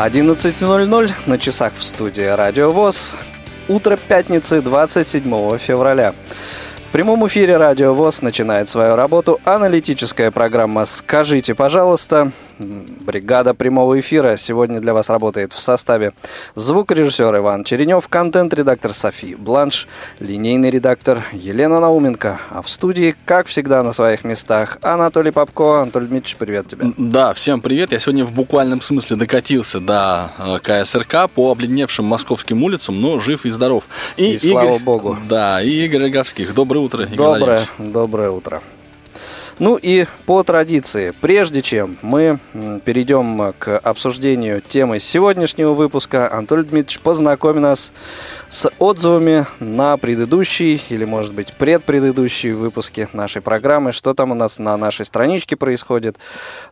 11.00 на часах в студии Радио ВОЗ. Утро пятницы 27 февраля. В прямом эфире Радио ВОЗ начинает свою работу аналитическая программа «Скажите, пожалуйста». Бригада прямого эфира сегодня для вас работает в составе звукорежиссер Иван Черенев, контент-редактор Софи Бланш, линейный редактор Елена Науменко. А в студии, как всегда, на своих местах Анатолий Попко. Анатолий Дмитриевич, привет тебе. Да, всем привет. Я сегодня в буквальном смысле докатился до э, КСРК по обледневшим московским улицам, но жив и здоров. И, и Игорь, слава богу. Да, и Игорь Роговских. Доброе утро, Игорь Доброе, доброе утро. Ну и по традиции, прежде чем мы перейдем к обсуждению темы сегодняшнего выпуска, Анатолий Дмитриевич познакомит нас с отзывами на предыдущий или, может быть, предпредыдущие выпуски нашей программы. Что там у нас на нашей страничке происходит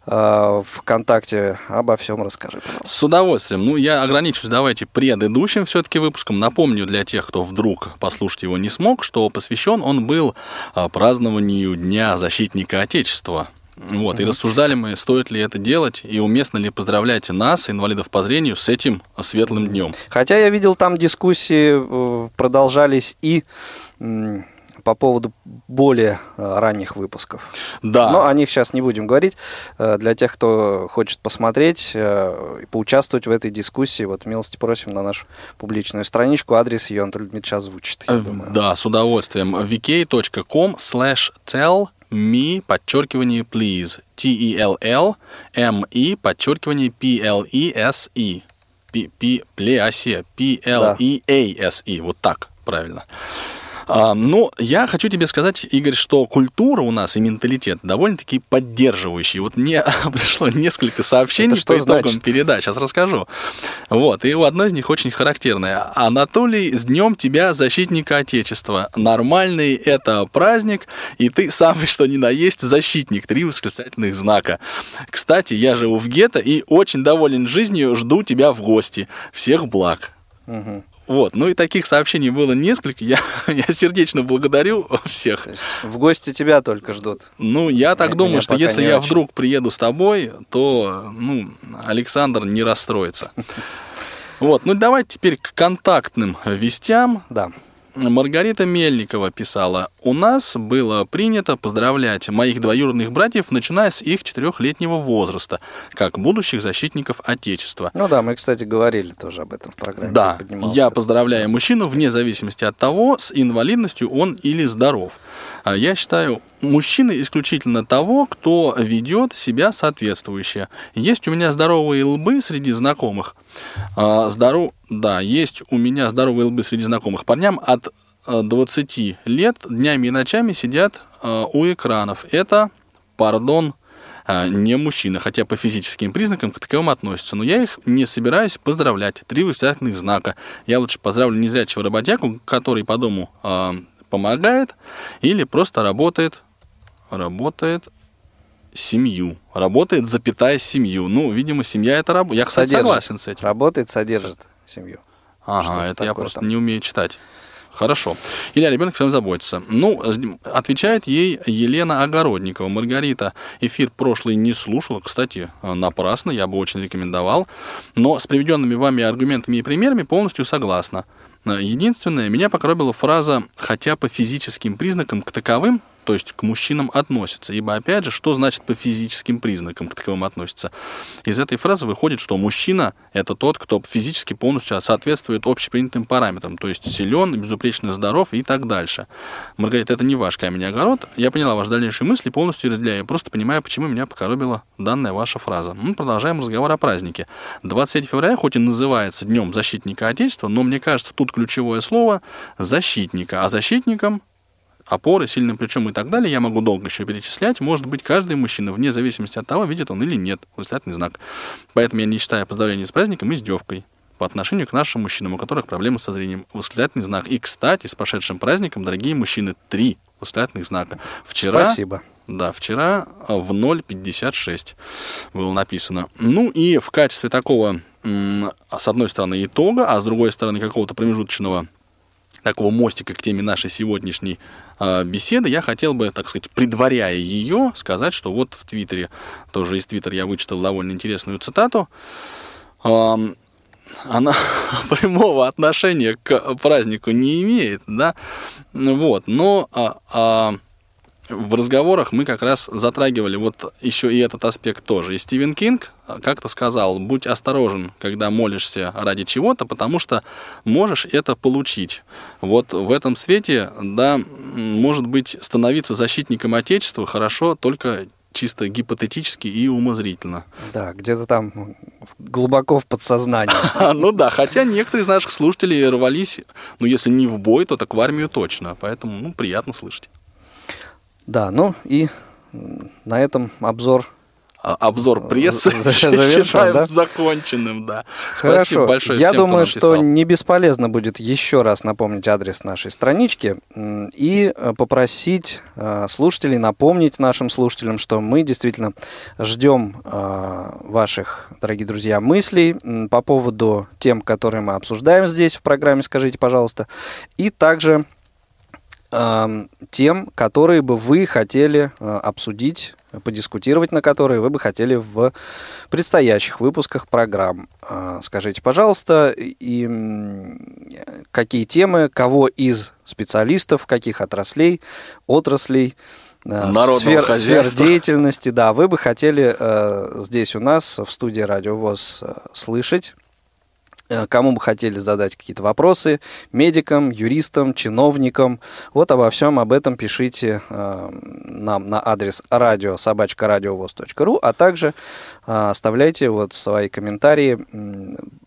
э, ВКонтакте. Обо всем расскажи, пожалуйста. С удовольствием. Ну, я ограничусь, давайте, предыдущим все-таки выпуском. Напомню для тех, кто вдруг послушать его не смог, что посвящен он был а, празднованию Дня защитника Отечества. Вот, mm-hmm. и рассуждали мы, стоит ли это делать и уместно ли поздравлять нас, инвалидов по зрению, с этим светлым днем. Хотя я видел, там дискуссии э, продолжались и по поводу более э, ранних выпусков. Да. Но о них сейчас не будем говорить. Э, для тех, кто хочет посмотреть и поучаствовать в этой дискуссии, вот милости просим на нашу публичную страничку. Адрес ее Анатолий Дмитриевич озвучит. Да, с удовольствием. vk.com slash tell me, подчеркивание, please. T-E-L-L, M-E, подчеркивание, P-L-E-S-E. P-P-P-P-P-P-P-L-E-A-S-E. P-L-E-A-S-E. Вот так, правильно. А, ну, я хочу тебе сказать, Игорь, что культура у нас и менталитет довольно-таки поддерживающий. Вот мне пришло несколько сообщений Это что по итогам значит? передач. Сейчас расскажу. Вот, и у одной из них очень характерное. Анатолий, с днем тебя, защитника Отечества. Нормальный это праздник, и ты самый что ни на есть защитник. Три восклицательных знака. Кстати, я живу в гетто и очень доволен жизнью, жду тебя в гости. Всех благ. Угу. Вот, ну и таких сообщений было несколько. Я, я сердечно благодарю всех. В гости тебя только ждут. Ну, я так Меня думаю, что если я очень. вдруг приеду с тобой, то, ну, Александр не расстроится. Вот, ну давайте теперь к контактным вестям. Да. Маргарита Мельникова писала, у нас было принято поздравлять моих двоюродных братьев, начиная с их четырехлетнего возраста, как будущих защитников Отечества. Ну да, мы, кстати, говорили тоже об этом в программе. Да, я поздравляю мужчину вне зависимости от того, с инвалидностью он или здоров. А Я считаю, мужчина исключительно того, кто ведет себя соответствующе. Есть у меня здоровые лбы среди знакомых. А, Здоров... Да, есть у меня здоровые лбы среди знакомых. Парням от э, 20 лет днями и ночами сидят э, у экранов. Это, пардон, а, не мужчина, хотя по физическим признакам к таковым относятся. Но я их не собираюсь поздравлять. Три восклицательных знака. Я лучше поздравлю незрячего работягу, который по дому помогает или просто работает, работает семью. Работает, запятая семью. Ну, видимо, семья это работа. Я, кстати, Содержит. согласен с этим. Работает, содержит семью. Ага, это я просто там. не умею читать. Хорошо. Или о ребенке своем заботится. Ну, отвечает ей Елена Огородникова. Маргарита эфир прошлый не слушала. Кстати, напрасно, я бы очень рекомендовал. Но с приведенными вами аргументами и примерами полностью согласна. Единственное, меня покоробила фраза «хотя по физическим признакам к таковым», то есть к мужчинам относятся. Ибо, опять же, что значит по физическим признакам к таковым относятся? Из этой фразы выходит, что мужчина – это тот, кто физически полностью соответствует общепринятым параметрам, то есть силен, безупречно здоров и так дальше. Маргарита, это не ваш камень и огород. Я поняла ваши дальнейшие мысли, полностью разделяю. Просто понимаю, почему меня покоробила данная ваша фраза. Мы продолжаем разговор о празднике. 23 февраля, хоть и называется Днем защитника Отечества, но мне кажется, тут ключевое слово – защитника. А защитником опоры, сильным плечом и так далее. Я могу долго еще перечислять. Может быть, каждый мужчина, вне зависимости от того, видит он или нет, восклицательный знак. Поэтому я не считаю поздравление с праздником издевкой по отношению к нашим мужчинам, у которых проблемы со зрением. Восклицательный знак. И, кстати, с прошедшим праздником, дорогие мужчины, три восклицательных знака. Вчера... Спасибо. Да, вчера в 0.56 было написано. Ну и в качестве такого, с одной стороны, итога, а с другой стороны, какого-то промежуточного такого мостика к теме нашей сегодняшней э, беседы, я хотел бы, так сказать, предваряя ее, сказать, что вот в Твиттере, тоже из Твиттера я вычитал довольно интересную цитату. Э, она прямого отношения к празднику не имеет, да, вот, но а, а, в разговорах мы как раз затрагивали вот еще и этот аспект тоже. И Стивен Кинг как-то сказал, будь осторожен, когда молишься ради чего-то, потому что можешь это получить. Вот в этом свете, да, может быть, становиться защитником Отечества хорошо только чисто гипотетически и умозрительно. Да, где-то там глубоко в подсознании. Ну да, хотя некоторые из наших слушателей рвались, ну если не в бой, то так в армию точно. Поэтому, ну, приятно слышать. Да, ну и на этом обзор а, обзор прессы завершен, да? законченным, да. Хорошо. Спасибо большое Я всем, думаю, что не бесполезно будет еще раз напомнить адрес нашей странички и э, попросить э, слушателей напомнить нашим слушателям, что мы действительно ждем э, ваших, дорогие друзья, мыслей по поводу тем, которые мы обсуждаем здесь в программе «Скажите, пожалуйста», и также тем, которые бы вы хотели э, обсудить, подискутировать на которые вы бы хотели в предстоящих выпусках программ. А, скажите, пожалуйста, и какие темы, кого из специалистов, каких отраслей, отраслей, э, сфер, сфер деятельности, да, вы бы хотели э, здесь у нас в студии Радио ВОЗ слышать Э, кому бы хотели задать какие-то вопросы, медикам, юристам, чиновникам. Вот обо всем об этом пишите э, нам на адрес радио собачка.радиовоз.ру, а также э, оставляйте вот свои комментарии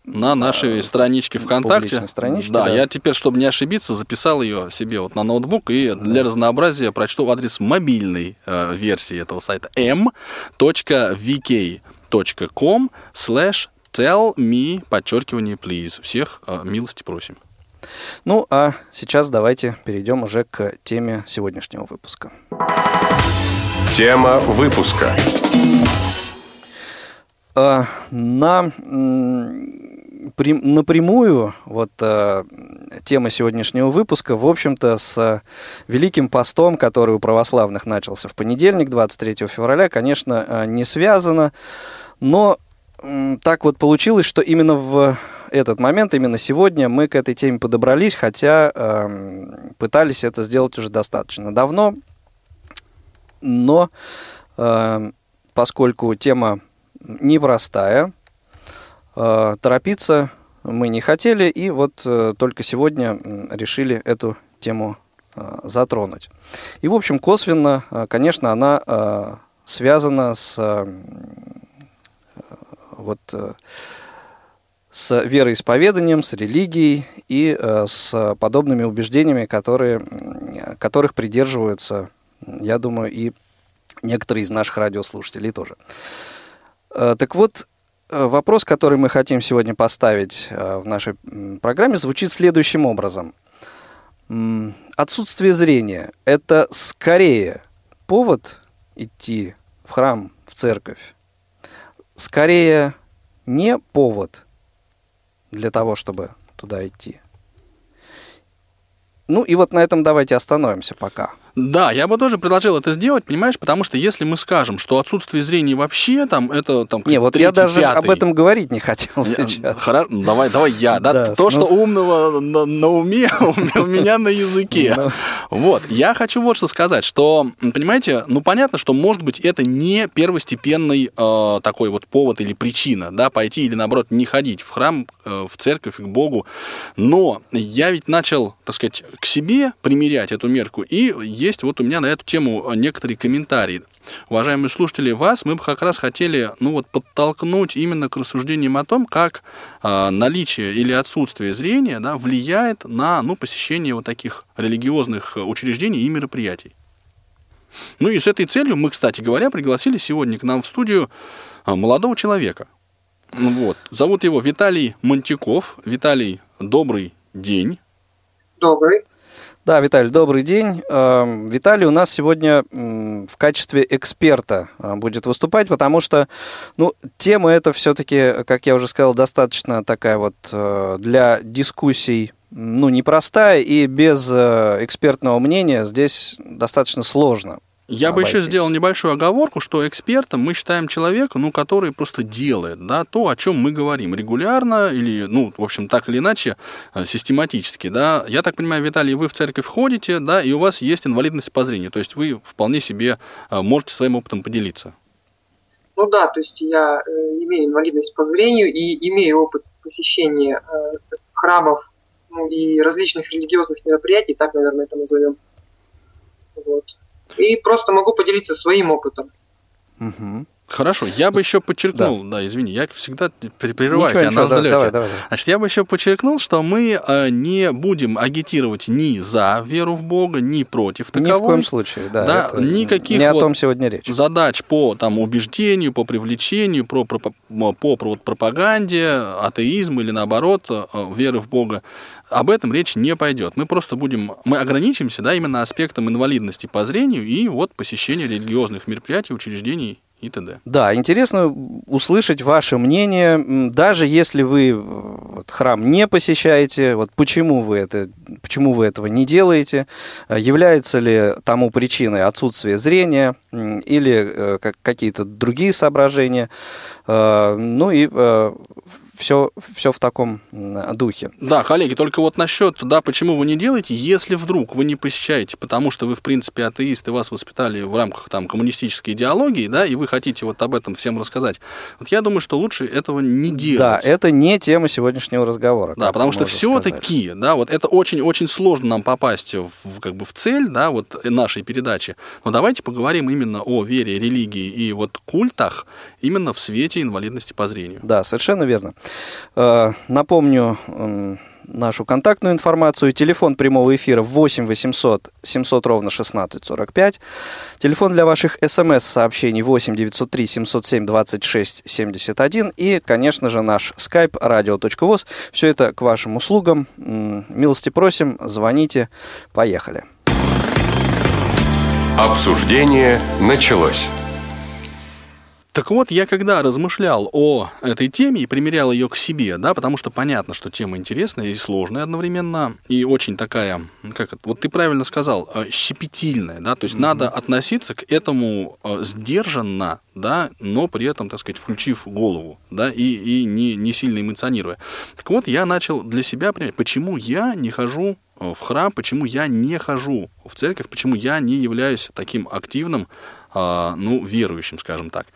на нашей э, страничке ВКонтакте. Страничке, да, да, я теперь, чтобы не ошибиться, записал ее себе вот на ноутбук и для разнообразия прочту адрес мобильной э, версии этого сайта m.vk.com slash Tell me, подчеркивание, please. Всех э, милости просим. Ну, а сейчас давайте перейдем уже к теме сегодняшнего выпуска. Тема выпуска. А, на напрямую вот э, тема сегодняшнего выпуска, в общем-то, с Великим постом, который у православных начался в понедельник, 23 февраля, конечно, э, не связана, но так вот получилось, что именно в этот момент, именно сегодня мы к этой теме подобрались, хотя э, пытались это сделать уже достаточно давно. Но э, поскольку тема непростая, э, торопиться мы не хотели, и вот э, только сегодня решили эту тему э, затронуть. И, в общем, косвенно, э, конечно, она э, связана с вот э, с вероисповеданием, с религией и э, с подобными убеждениями, которые, которых придерживаются, я думаю, и некоторые из наших радиослушателей тоже. Э, так вот, вопрос, который мы хотим сегодня поставить в нашей программе, звучит следующим образом. Отсутствие зрения – это скорее повод идти в храм, в церковь, скорее не повод для того, чтобы туда идти. Ну и вот на этом давайте остановимся пока. Да, я бы тоже предложил это сделать, понимаешь, потому что если мы скажем, что отсутствие зрения вообще там, это там Не, вот третий, я даже пятый, об этом говорить не хотел сейчас. Хорошо, ну, давай, давай я, да, да то, ну, что умного на, на уме, у меня на языке. Ну. Вот, я хочу вот что сказать, что, понимаете, ну понятно, что может быть это не первостепенный э, такой вот повод или причина, да, пойти или наоборот не ходить в храм, э, в церковь, к Богу, но я ведь начал, так сказать, к себе примерять эту мерку и есть вот у меня на эту тему некоторые комментарии. уважаемые слушатели, вас мы бы как раз хотели, ну вот, подтолкнуть именно к рассуждениям о том, как э, наличие или отсутствие зрения, да, влияет на, ну, посещение вот таких религиозных учреждений и мероприятий. Ну и с этой целью мы, кстати говоря, пригласили сегодня к нам в студию а, молодого человека. Ну вот. Зовут его Виталий Монтяков. Виталий, добрый день. Добрый. Да, Виталий, добрый день. Эм, Виталий у нас сегодня в качестве эксперта э, будет выступать, потому что, ну, тема эта все-таки, как я уже сказал, достаточно такая вот э, для дискуссий ну, непростая, и без э, экспертного мнения здесь достаточно сложно. Я бы еще сделал небольшую оговорку, что экспертом мы считаем человека, ну, который просто делает, да, то, о чем мы говорим регулярно или, ну, в общем, так или иначе, э, систематически, да. Я так понимаю, Виталий, вы в церковь ходите, да, и у вас есть инвалидность по зрению, то есть вы вполне себе э, можете своим опытом поделиться. Ну да, то есть я э, имею инвалидность по зрению и имею опыт посещения храмов ну, и различных религиозных мероприятий, так, наверное, это назовем. Вот. И просто могу поделиться своим опытом. Угу. Хорошо, я бы еще подчеркнул, да, да извини, я всегда прерываю тебя на взлете. Давай, давай, давай. Значит, я бы еще подчеркнул, что мы э, не будем агитировать ни за веру в Бога, ни против таковой. Ни в коем случае, да. да никаких не о том сегодня речь. задач по там, убеждению, по привлечению, по, по, по, по вот, пропаганде, атеизму или наоборот, э, веры в Бога об этом речь не пойдет. Мы просто будем, мы ограничимся, да, именно аспектом инвалидности по зрению и вот посещения религиозных мероприятий, учреждений и т.д. Да, интересно услышать ваше мнение, даже если вы э, вот, храм не посещаете, вот почему вы это, почему вы этого не делаете, э, является ли тому причиной отсутствие зрения или э, какие-то другие соображения, ну и все, все в таком духе. Да, коллеги, только вот насчет, да, почему вы не делаете, если вдруг вы не посещаете, потому что вы, в принципе, атеисты, вас воспитали в рамках там коммунистической идеологии, да, и вы хотите вот об этом всем рассказать, вот я думаю, что лучше этого не делать. Да, это не тема сегодняшнего разговора. Да, потому что все-таки, да, вот это очень-очень сложно нам попасть в, как бы в цель, да, вот нашей передачи. Но давайте поговорим именно о вере, религии и вот культах именно в свете инвалидности по зрению. Да, совершенно верно. Э, напомню нашу контактную информацию. Телефон прямого эфира 8 800 700 ровно 16 45. Телефон для ваших смс-сообщений 8 903 707 26 71. И, конечно же, наш skype radio.voz. Все это к вашим услугам. Милости просим, звоните. Поехали. Обсуждение началось. Так вот, я когда размышлял о этой теме и примерял ее к себе, да, потому что понятно, что тема интересная и сложная одновременно, и очень такая, как это, вот ты правильно сказал, э, щепетильная, да, то есть mm-hmm. надо относиться к этому э, сдержанно, да, но при этом, так сказать, включив голову, да, и, и не, не сильно эмоционируя. Так вот, я начал для себя принять, почему я не хожу э, в храм, почему я не хожу в церковь, почему я не являюсь таким активным ну, верующим, скажем так.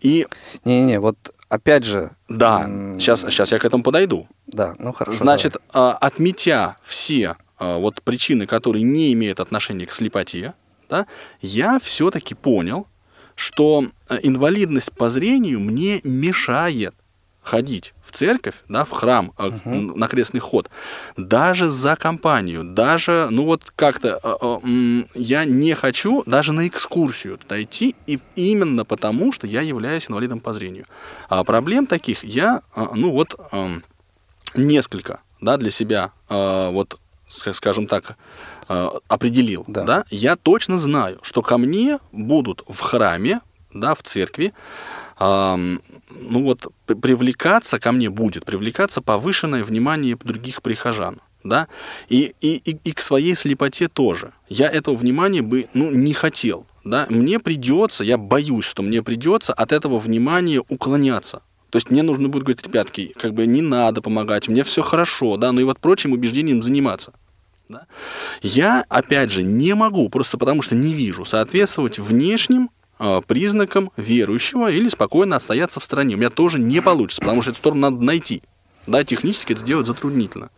И... Не-не-не, вот опять же... Да, сейчас, сейчас я к этому подойду. Да, ну хорошо. Значит, давай. отметя все а, вот причины, которые не имеют отношения к слепоте, да, я все-таки понял, что э, инвалидность по зрению мне мешает ходить в церковь, да, в храм, uh-huh. на крестный ход, даже за компанию, даже, ну вот как-то э, я не хочу даже на экскурсию туда идти, и именно потому, что я являюсь инвалидом по зрению. А проблем таких я, ну вот, несколько, да, для себя, вот, скажем так, определил, да. да, я точно знаю, что ко мне будут в храме, да, в церкви, ну вот привлекаться ко мне будет, привлекаться повышенное внимание других прихожан. Да? И, и, и, и к своей слепоте тоже. Я этого внимания бы ну, не хотел. Да? Мне придется, я боюсь, что мне придется от этого внимания уклоняться. То есть мне нужно будет говорить, ребятки, как бы не надо помогать, мне все хорошо, да, ну и вот прочим убеждением заниматься. Да? Я, опять же, не могу, просто потому что не вижу, соответствовать внешним признаком верующего или спокойно остаться в стороне. У меня тоже не получится, потому что эту сторону надо найти. Да, технически это сделать затруднительно.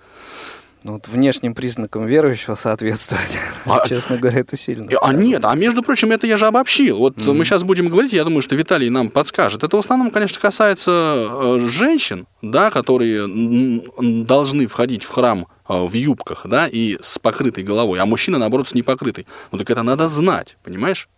Ну, вот внешним признакам верующего соответствовать, а, честно говоря, это сильно. А нет, а между прочим, это я же обобщил. Вот mm-hmm. мы сейчас будем говорить, я думаю, что Виталий нам подскажет. Это в основном, конечно, касается э, женщин, да, которые должны входить в храм э, в юбках, да, и с покрытой головой, а мужчина, наоборот, с непокрытой. Ну так это надо знать, понимаешь?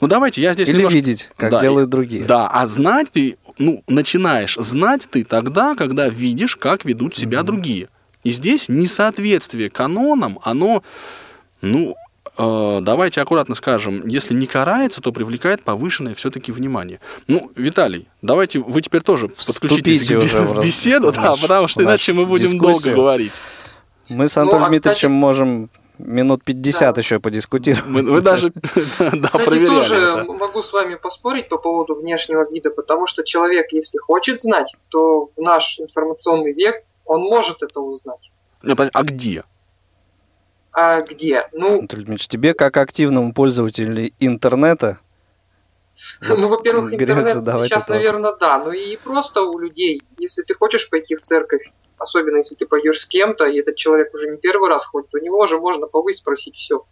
Ну давайте, я здесь Или немножко... видеть, как да, делают другие. Да, а знать ты, ну, начинаешь знать ты тогда, когда видишь, как ведут себя mm-hmm. другие. И здесь несоответствие канонам, оно, ну, э, давайте аккуратно скажем, если не карается, то привлекает повышенное все-таки внимание. Ну, Виталий, давайте вы теперь тоже подключитесь уже к беседу, да, потому что иначе мы будем дискуссию. долго говорить. Мы с Антоном ну, а, Дмитриевичем кстати... можем минут 50 да. еще подискутировать. Мы, вы даже да, Кстати, тоже это. могу с вами поспорить по поводу внешнего вида, потому что человек, если хочет знать, то в наш информационный век он может это узнать. А где? А где? Ну, Анатолий Дмитриевич, тебе как активному пользователю интернета ну, во-первых, интернет сейчас, наверное, да. Ну и просто у людей, если ты хочешь пойти в церковь, особенно если ты пойдешь с кем-то, и этот человек уже не первый раз ходит, у него же можно повыспросить все.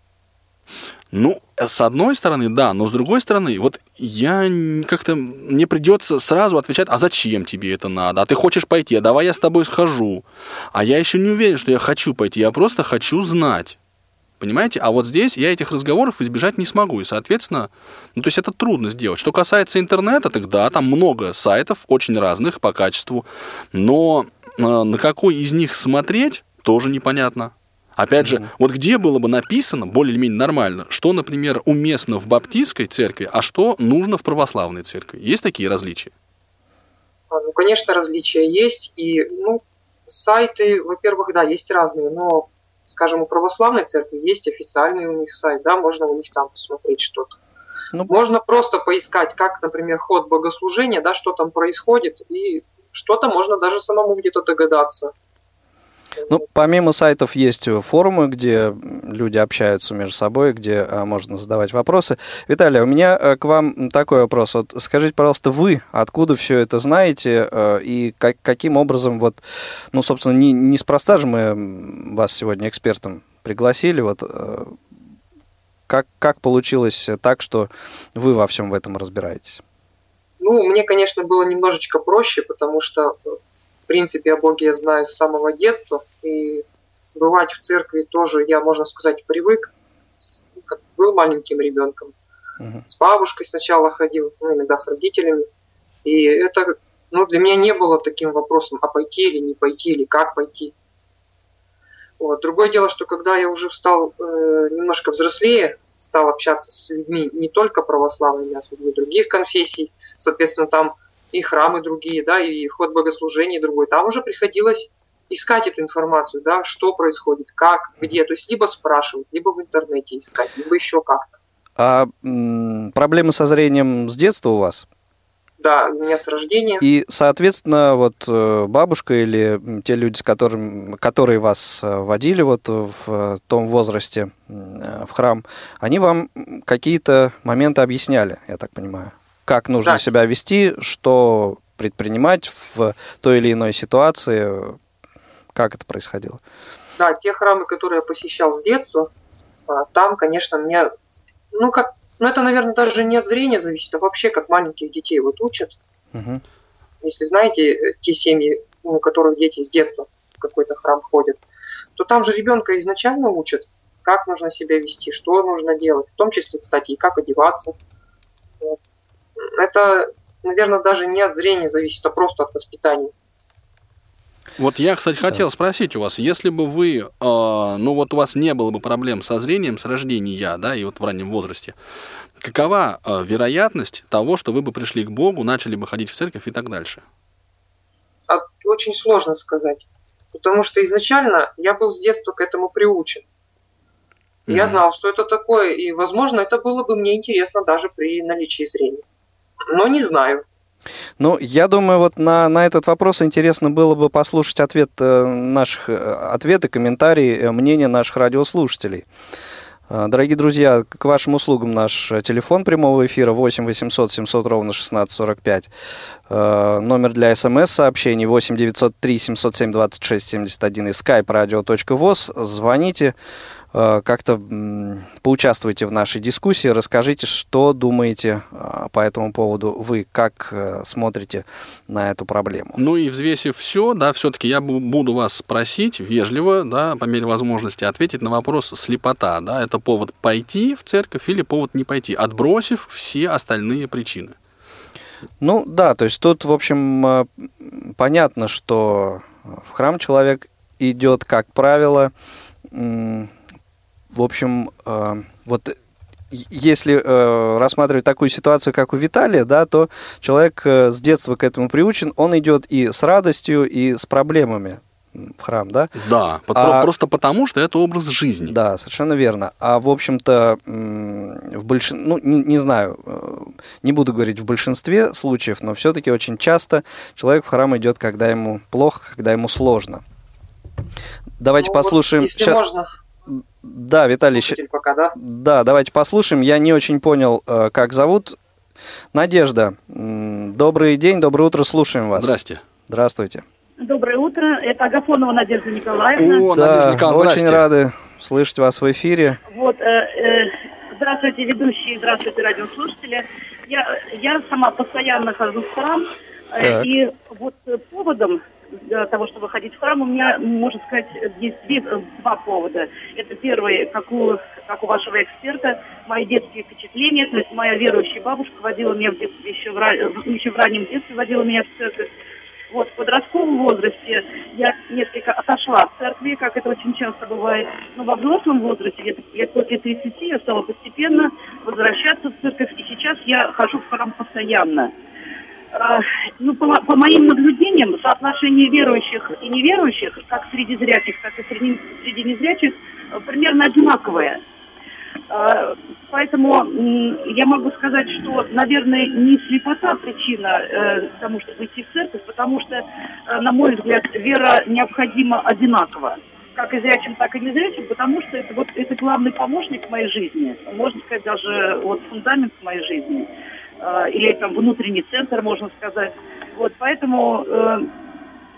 Ну, с одной стороны, да, но с другой стороны, вот я как-то, мне придется сразу отвечать, а зачем тебе это надо? А ты хочешь пойти, а давай я с тобой схожу. А я еще не уверен, что я хочу пойти, я просто хочу знать. Понимаете? А вот здесь я этих разговоров избежать не смогу. И, соответственно, ну, то есть это трудно сделать. Что касается интернета, так да, там много сайтов, очень разных по качеству. Но на какой из них смотреть, тоже непонятно. Опять же, вот где было бы написано более-менее нормально, что, например, уместно в баптистской церкви, а что нужно в православной церкви? Есть такие различия? А, ну, конечно, различия есть. И, ну, сайты, во-первых, да, есть разные, но, скажем, у православной церкви есть официальный у них сайт, да, можно у них там посмотреть что-то. Ну, можно просто поискать, как, например, ход богослужения, да, что там происходит, и что-то можно даже самому где-то догадаться. Ну, помимо сайтов есть форумы, где люди общаются между собой, где а, можно задавать вопросы. Виталий, у меня а, к вам такой вопрос. Вот скажите, пожалуйста, вы откуда все это знаете а, и как, каким образом вот, ну, собственно, не, неспроста же мы вас сегодня экспертом пригласили, вот а, как, как получилось так, что вы во всем в этом разбираетесь? Ну, мне, конечно, было немножечко проще, потому что в принципе, о Боге я знаю с самого детства, и бывать в церкви тоже я, можно сказать, привык, как был маленьким ребенком. Uh-huh. С бабушкой сначала ходил, ну, иногда с родителями. И это ну, для меня не было таким вопросом, а пойти или не пойти, или как пойти. Вот. Другое дело, что когда я уже стал э, немножко взрослее, стал общаться с людьми не только православными, а с людьми других конфессий, соответственно, там и храмы другие, да, и ход богослужения другой. Там уже приходилось искать эту информацию, да, что происходит, как, где. То есть либо спрашивать, либо в интернете искать, либо еще как-то. А м- проблемы со зрением с детства у вас? Да, у меня с рождения. И, соответственно, вот э, бабушка или те люди, с которыми, которые вас э, водили вот в том возрасте в храм, они вам какие-то моменты объясняли, я так понимаю? как нужно да. себя вести, что предпринимать в той или иной ситуации, как это происходило? Да, те храмы, которые я посещал с детства, а, там, конечно, меня, ну как, ну это, наверное, даже не от зрения зависит, а вообще как маленьких детей вот учат. Угу. Если знаете, э, те семьи, у которых дети с детства в какой-то храм ходят, то там же ребенка изначально учат, как нужно себя вести, что нужно делать, в том числе, кстати, и как одеваться это, наверное, даже не от зрения зависит, а просто от воспитания. Вот я, кстати, хотел да. спросить у вас, если бы вы, э, ну вот у вас не было бы проблем со зрением с рождения, да, и вот в раннем возрасте, какова э, вероятность того, что вы бы пришли к Богу, начали бы ходить в церковь и так дальше? А, очень сложно сказать, потому что изначально я был с детства к этому приучен. Я mm знал, что это такое, и, возможно, это было бы мне интересно даже при наличии зрения но не знаю. Ну, я думаю, вот на, на этот вопрос интересно было бы послушать ответ э, наших, э, ответы, комментарии, э, мнения наших радиослушателей. Дорогие друзья, к вашим услугам наш телефон прямого эфира 8 800 700 ровно 1645. А, номер для смс-сообщений 8 903 707 26 71 и skype radio.voz. Звоните. Э, как-то поучаствуйте в нашей дискуссии, расскажите, что думаете э, по этому поводу вы, как э, смотрите на эту проблему. Ну и взвесив все, да, все-таки я буду вас спросить вежливо, да, по мере возможности ответить на вопрос слепота, да, это повод пойти в церковь или повод не пойти, отбросив все остальные причины. Ну да, то есть тут, в общем, понятно, что в храм человек идет, как правило, в общем, э, вот если э, рассматривать такую ситуацию, как у Виталия, да, то человек э, с детства к этому приучен, он идет и с радостью, и с проблемами в храм, да? Да, а, просто потому, что это образ жизни. Да, совершенно верно. А в общем-то, в большин... ну, не, не знаю, э, не буду говорить в большинстве случаев, но все-таки очень часто человек в храм идет, когда ему плохо, когда ему сложно. Давайте ну, послушаем. Вот, если Сейчас... можно. Да, Виталий, пока, да? да, давайте послушаем. Я не очень понял, э, как зовут. Надежда, добрый день, доброе утро, слушаем вас. Здрасте. Здравствуйте. Доброе утро, это Агафонова Надежда Николаевна. О, да, Надежда Николаевна, очень рады слышать вас в эфире. Вот, э, э, здравствуйте, ведущие, здравствуйте, радиослушатели. Я, я сама постоянно хожу в храм, э, и вот поводом для того, чтобы ходить в храм, у меня, можно сказать, есть две, два повода. Это первый, как у, как у вашего эксперта, мои детские впечатления. То есть моя верующая бабушка водила меня в детстве, еще в, еще в раннем детстве водила меня в церковь. Вот, в подростковом возрасте я несколько отошла от церкви, как это очень часто бывает. Но во взрослом возрасте, я, я после 30, я стала постепенно возвращаться в церковь. И сейчас я хожу в храм постоянно. А, ну, по, по моим наблюдениям, соотношение верующих и неверующих, как среди зрячих, так и среди, среди незрячих, э, примерно одинаковое. А, поэтому я могу сказать, что, наверное, не слепота причина э, тому, чтобы идти в церковь, потому что, э, на мой взгляд, вера необходима одинаково как и зрячим, так и незрячим, потому что это вот это главный помощник моей жизни, можно сказать, даже вот фундамент моей жизни. Э, или там внутренний центр, можно сказать. Вот, поэтому э,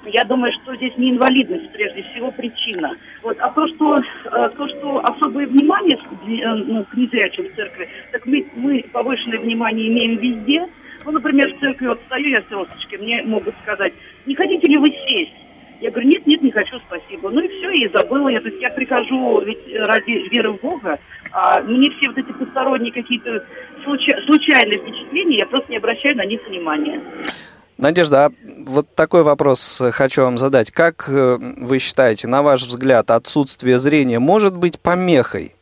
я думаю, что здесь не инвалидность прежде всего причина. Вот, а то, что, э, то, что особое внимание э, ну, к незрячим в церкви, так мы, мы повышенное внимание имеем везде. Ну, например, в церкви вот стою я с мне могут сказать, не хотите ли вы сесть? Я говорю, нет, нет, не хочу, спасибо. Ну и все, и забыла я. То есть я прихожу ведь ради веры в Бога, а мне все вот эти посторонние какие-то случай, случайные впечатления, я просто не обращаю на них внимания. Надежда, а вот такой вопрос хочу вам задать. Как э, вы считаете, на ваш взгляд, отсутствие зрения может быть помехой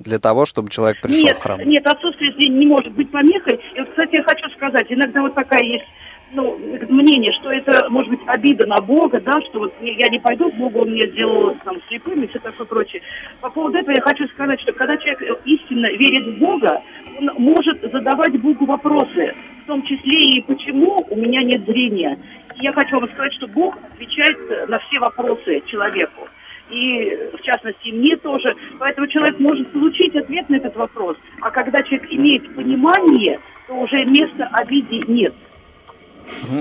для того, чтобы человек пришел нет, в храм? Нет, отсутствие зрения не может быть помехой. И вот, кстати, я хочу сказать, иногда вот такая есть ну, мнение, что это, может быть, обида на Бога, да, что вот я не пойду к Богу, он меня сделал там слепым и все такое прочее. По поводу этого я хочу сказать, что когда человек истинно верит в Бога, он может задавать Богу вопросы, в том числе и почему у меня нет зрения. И я хочу вам сказать, что Бог отвечает на все вопросы человеку и, в частности, мне тоже. Поэтому человек может получить ответ на этот вопрос. А когда человек имеет понимание, то уже места обиде нет.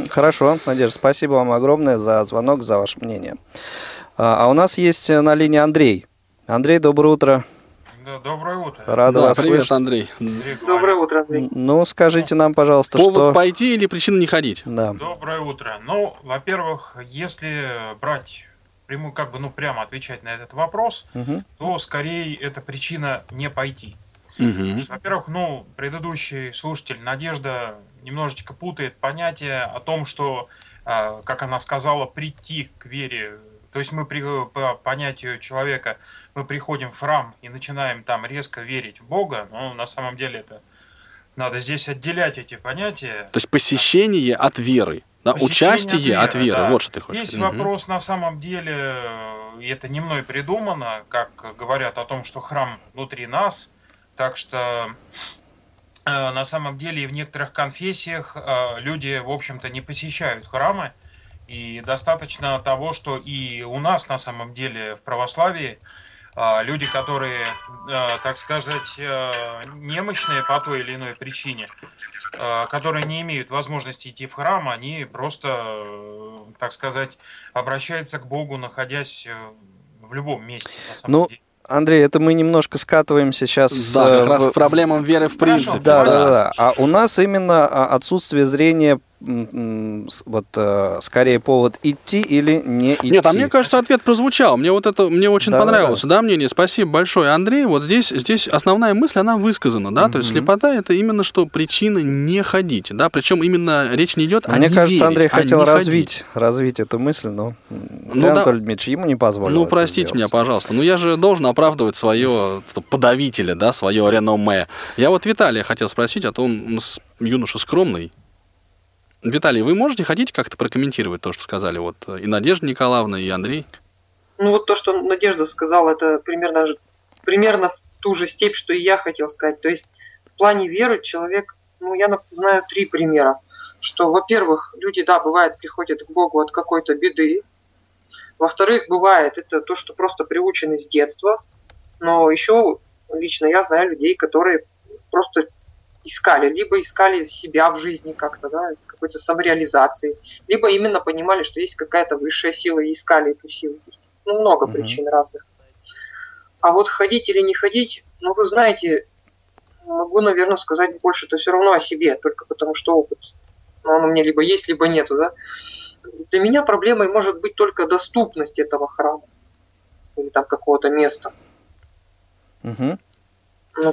Хорошо, Надежда, спасибо вам огромное за звонок, за ваше мнение. А, а у нас есть на линии Андрей. Андрей, доброе утро. Да, доброе утро. Рада да, вас привет, слышать. Андрей. Доброе утро, Андрей. Ну, скажите нам, пожалуйста, Повод что... пойти или причина не ходить? Да. Доброе утро. Ну, во-первых, если брать прямую, как бы, ну, прямо отвечать на этот вопрос, угу. то скорее это причина не пойти. Угу. Во-первых, ну, предыдущий слушатель Надежда немножечко путает понятие о том, что, а, как она сказала, прийти к вере. То есть мы при, по понятию человека, мы приходим в храм и начинаем там резко верить в Бога, но на самом деле это надо здесь отделять эти понятия. То есть посещение от веры. Да, участие от веры, от веры. Да. вот что ты хочешь Здесь сказать. вопрос на самом деле, и это не мной придумано, как говорят о том, что храм внутри нас, так что на самом деле в некоторых конфессиях э, люди, в общем-то, не посещают храмы. И достаточно того, что и у нас на самом деле в православии а, люди, которые, так сказать, немощные по той или иной причине, которые не имеют возможности идти в храм, они просто, так сказать, обращаются к Богу, находясь в любом месте. На самом ну, деле. Андрей, это мы немножко скатываемся сейчас да, как в... раз к проблемам веры в принципе. Да, да, да, да. А у нас именно отсутствие зрения вот э, скорее повод идти или не идти? Нет, а мне кажется, ответ прозвучал. Мне вот это мне очень да, понравилось, да. да, мнение. Спасибо большое, Андрей. Вот здесь здесь основная мысль она высказана, да, mm-hmm. то есть слепота это именно что причина не ходить, да, причем именно речь не идет о Мне кажется, верить, Андрей а хотел развить развить эту мысль, но ну, да, Анатолий Дмитриевич ему не позволил. Ну простите меня, пожалуйста, но я же должен оправдывать свое подавителя, да, свое реноме. Я вот Виталия хотел спросить, а то он юноша скромный. Виталий, вы можете, хотите как-то прокомментировать то, что сказали вот и Надежда Николаевна, и Андрей? Ну вот то, что Надежда сказала, это примерно, примерно в ту же степь, что и я хотел сказать. То есть в плане веры человек, ну я знаю три примера. Что, во-первых, люди, да, бывает, приходят к Богу от какой-то беды. Во-вторых, бывает это то, что просто приучены с детства. Но еще лично я знаю людей, которые просто искали, либо искали себя в жизни как-то, да, какой-то самореализации, либо именно понимали, что есть какая-то высшая сила и искали эту силу. Ну, много mm-hmm. причин разных. А вот ходить или не ходить, ну, вы знаете, могу, наверное, сказать больше это все равно о себе, только потому что опыт. Но он у меня либо есть, либо нету, да. Для меня проблемой может быть только доступность этого храма или там какого-то места. Угу.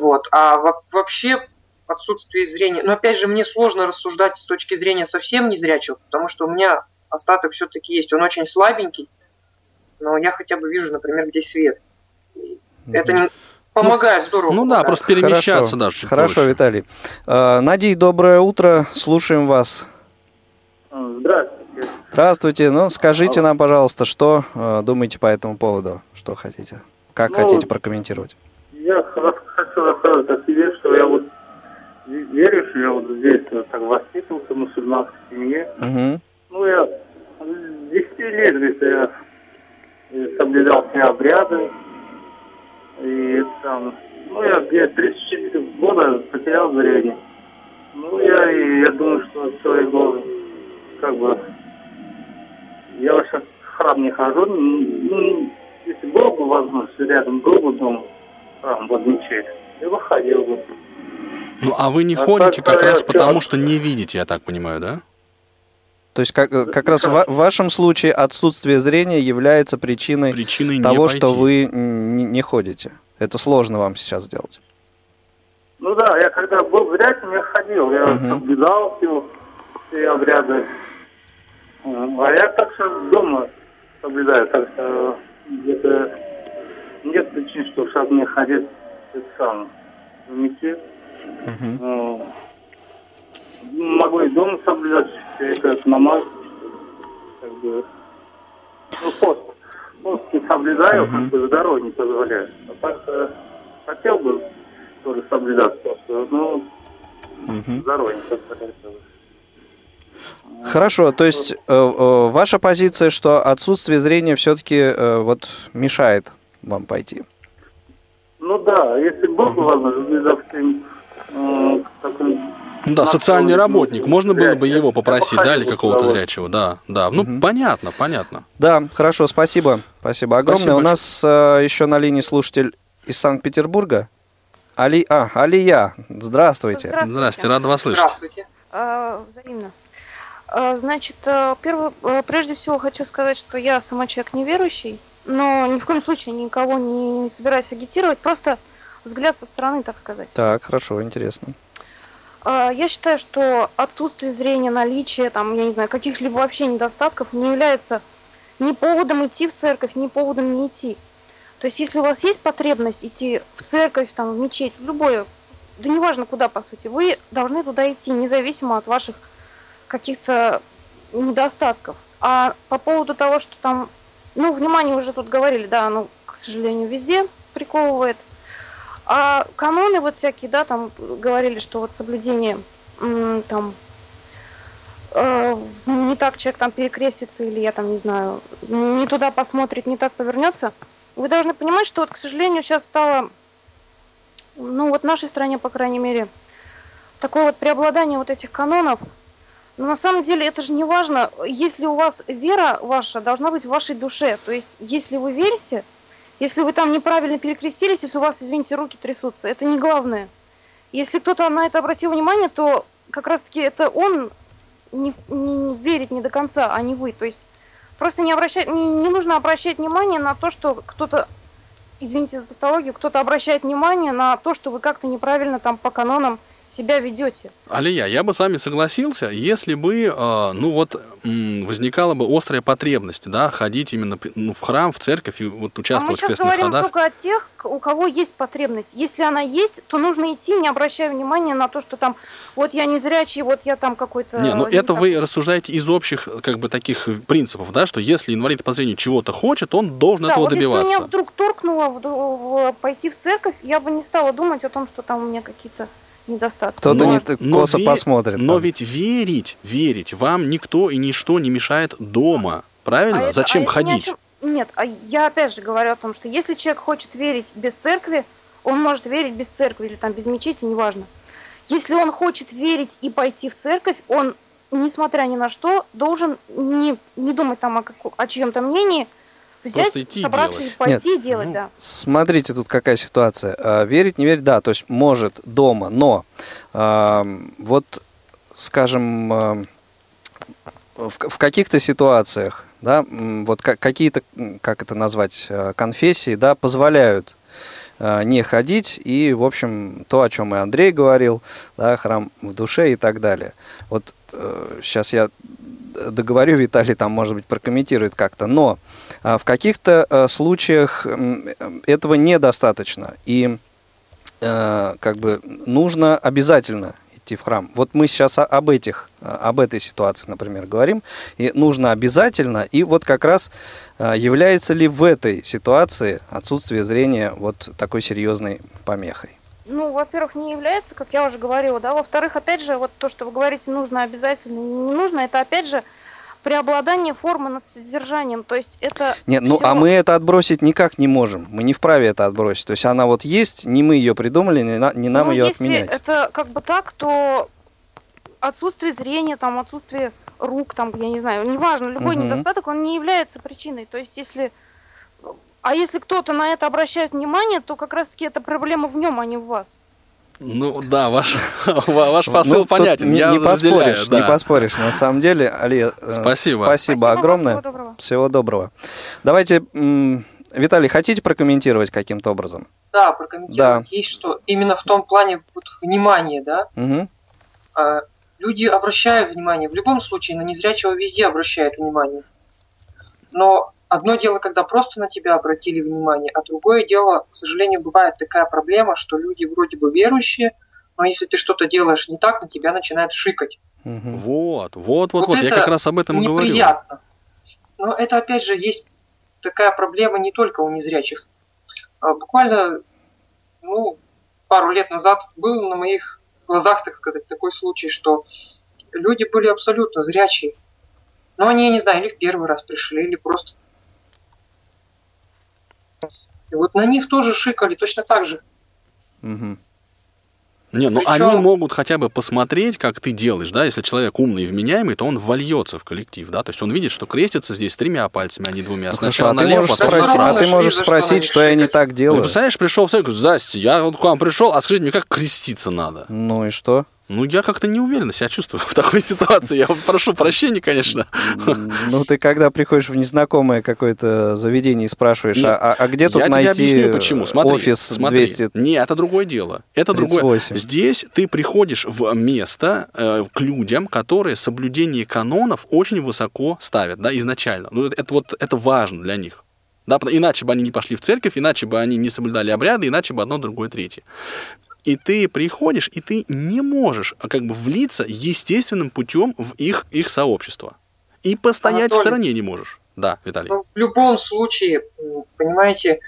Вот. А вообще отсутствие зрения. Но опять же, мне сложно рассуждать с точки зрения совсем незрячего, потому что у меня остаток все-таки есть. Он очень слабенький, но я хотя бы вижу, например, где свет. Это не помогает ну, здорово. Ну помогает. да, просто перемещаться Хорошо. даже. Хорошо, больше. Виталий. Uh, Надей, доброе утро. Слушаем вас. Здравствуйте. Здравствуйте. Ну, скажите нам, пожалуйста, что uh, думаете по этому поводу? Что хотите? Как ну, хотите прокомментировать? Я хочу рассказать о себе, что я вот веришь, я вот здесь так воспитывался в мусульманской семье. Угу. Ну, я с 10 лет здесь я соблюдал все обряды. И там, ну, я где 34 года потерял зрение. Ну, я, я думаю, что человек должен, как бы, я вообще в храм не хожу, ну, если был бы возможность, рядом был бы дом, храм, вот мечеть, я бы ходил бы. Ну, а вы не а ходите как раз потому, что не видите, я так понимаю, да? То есть как, как раз в, вашем случае отсутствие зрения является причиной, причиной того, что вы не, не ходите. Это сложно вам сейчас сделать. Ну да, я когда был зрячим, я ходил, я угу. соблюдал все, все обряды. А я так сейчас дома соблюдаю, так что где-то нет причин, что сейчас мне ходить это сам в мечеть. Угу. Могу и дома соблюдать, как намаз, как бы, ну, пост. Пост не соблюдаю, угу. как бы здоровье не позволяет. А так э, хотел бы тоже соблюдать пост, но угу. здоровье не позволяет. Хорошо, то есть э, э, ваша позиция, что отсутствие зрения все-таки э, вот мешает вам пойти? Ну да, если был бы возможность, допустим, ну да, социальный работник. Можно было бы его попросить, да, или какого-то зрячего, да, да. Ну, угу. понятно, понятно. Да, хорошо, спасибо. Спасибо огромное. Спасибо У нас э, еще на линии слушатель из Санкт-Петербурга. Али... А, Алия, здравствуйте. Здравствуйте, здравствуйте рада вас слышать. Здравствуйте. А, взаимно. А, значит, э, первый, э, прежде всего хочу сказать, что я сама человек неверующий, но ни в коем случае никого не собираюсь агитировать, просто взгляд со стороны, так сказать. Так, хорошо, интересно. А, я считаю, что отсутствие зрения, наличие, там, я не знаю, каких-либо вообще недостатков не является ни поводом идти в церковь, ни поводом не идти. То есть, если у вас есть потребность идти в церковь, там, в мечеть, в любое, да неважно куда, по сути, вы должны туда идти, независимо от ваших каких-то недостатков. А по поводу того, что там, ну, внимание уже тут говорили, да, оно, к сожалению, везде приковывает. А каноны вот всякие, да, там говорили, что вот соблюдение там э, не так человек там перекрестится или я там не знаю, не туда посмотрит, не так повернется. вы должны понимать, что вот, к сожалению, сейчас стало, ну вот в нашей стране, по крайней мере, такое вот преобладание вот этих канонов. Но на самом деле это же не важно, если у вас вера ваша должна быть в вашей душе. То есть, если вы верите, если вы там неправильно перекрестились, если у вас, извините, руки трясутся, это не главное. Если кто-то на это обратил внимание, то как раз-таки это он не, не, не верит не до конца, а не вы. То есть просто не, обращать, не, не нужно обращать внимание на то, что кто-то, извините за тавтологию, кто-то обращает внимание на то, что вы как-то неправильно там по канонам себя ведете. Алия, я бы с вами согласился, если бы, э, ну вот, возникала бы острая потребность, да, ходить именно ну, в храм, в церковь и вот участвовать а в мы сейчас говорим только о тех, у кого есть потребность. Если она есть, то нужно идти, не обращая внимания на то, что там, вот я не зрячий, вот я там какой-то... Не, ну это вы рассуждаете из общих, как бы, таких принципов, да, что если инвалид по зрению чего-то хочет, он должен да, этого вот добиваться. если меня вдруг торкнуло в, в, пойти в церковь, я бы не стала думать о том, что там у меня какие-то недостатки. Кто-то но, не но ве- посмотрит. Но там. ведь верить, верить вам никто и ничто не мешает дома. Правильно? А Зачем это, а ходить? Чем... Нет, а я опять же говорю о том, что если человек хочет верить без церкви, он может верить без церкви или там без мечети, неважно. Если он хочет верить и пойти в церковь, он, несмотря ни на что, должен не, не думать там о, о чьем-то мнении, взять, Просто идти собраться делать. и пойти Нет, делать, ну, да. Смотрите, тут какая ситуация. А, верить, не верить, да, то есть может дома, но э, вот, скажем, э, в, в каких-то ситуациях, да, вот какие-то, как это назвать, конфессии, да, позволяют не ходить и, в общем, то, о чем и Андрей говорил, да, храм в душе и так далее. Вот э, сейчас я договорю, Виталий там, может быть, прокомментирует как-то, но а, в каких-то а, случаях этого недостаточно, и а, как бы нужно обязательно идти в храм. Вот мы сейчас об этих, об этой ситуации, например, говорим, и нужно обязательно, и вот как раз является ли в этой ситуации отсутствие зрения вот такой серьезной помехой? Ну, во-первых, не является, как я уже говорила, да. Во-вторых, опять же, вот то, что вы говорите, нужно обязательно, не нужно, это опять же преобладание формы над содержанием. То есть это. Нет, ну а мы это отбросить никак не можем. Мы не вправе это отбросить. То есть она вот есть, не мы ее придумали, не, на, не нам ну, ее если отменять. Это как бы так, то отсутствие зрения, там, отсутствие рук, там, я не знаю, неважно, любой угу. недостаток, он не является причиной. То есть, если а если кто-то на это обращает внимание, то как раз-таки это проблема в нем, а не в вас. Ну да, ваш, ваш посыл ну, понятен. Не, не поспоришь, да. не поспоришь. На самом деле, Али, спасибо. Э, спасибо, спасибо огромное. Вам, всего доброго. Всего доброго. Давайте, Виталий, хотите прокомментировать каким-то образом? Да, прокомментировать. Да. Есть что именно в том плане вот, внимания, да. Угу. А, люди обращают внимание. В любом случае, на незрячего везде обращают внимание. Но Одно дело, когда просто на тебя обратили внимание, а другое дело, к сожалению, бывает такая проблема, что люди вроде бы верующие, но если ты что-то делаешь не так, на тебя начинают шикать. Угу. Вот, вот, вот, вот, я как раз об этом и говорю. Неприятно. Но это, опять же, есть такая проблема не только у незрячих. А буквально, ну, пару лет назад был на моих глазах, так сказать, такой случай, что люди были абсолютно зрячие. Но они, я не знаю, или в первый раз пришли, или просто и вот на них тоже шикали точно так же. Угу. Не, ну Причем... они могут хотя бы посмотреть, как ты делаешь, да, если человек умный и вменяемый, то он вольется в коллектив, да, то есть он видит, что крестится здесь тремя пальцами, а не двумя. Ну, Сначала а ты можешь спросить, а ты можешь спросить, что я не так делаю. Ну, представляешь, пришел в церковь, здрасте, я вот к вам пришел, а скажите мне, как креститься надо? Ну и что? Ну, я как-то неуверенно себя чувствую в такой ситуации. Я прошу прощения, конечно. Ну, ты когда приходишь в незнакомое какое-то заведение и спрашиваешь, а, а, а где тут я найти тебе объясню, почему. Смотри, офис смотри. 200? Не, это другое дело. Это 38. другое. Здесь ты приходишь в место э, к людям, которые соблюдение канонов очень высоко ставят, да, изначально. Ну, это, это вот это важно для них. Да, иначе бы они не пошли в церковь, иначе бы они не соблюдали обряды, иначе бы одно, другое, третье и ты приходишь, и ты не можешь а, как бы влиться естественным путем в их, их сообщество. И постоять Анатолий, в стороне не можешь. Да, Виталий. Ну, в любом случае, понимаете,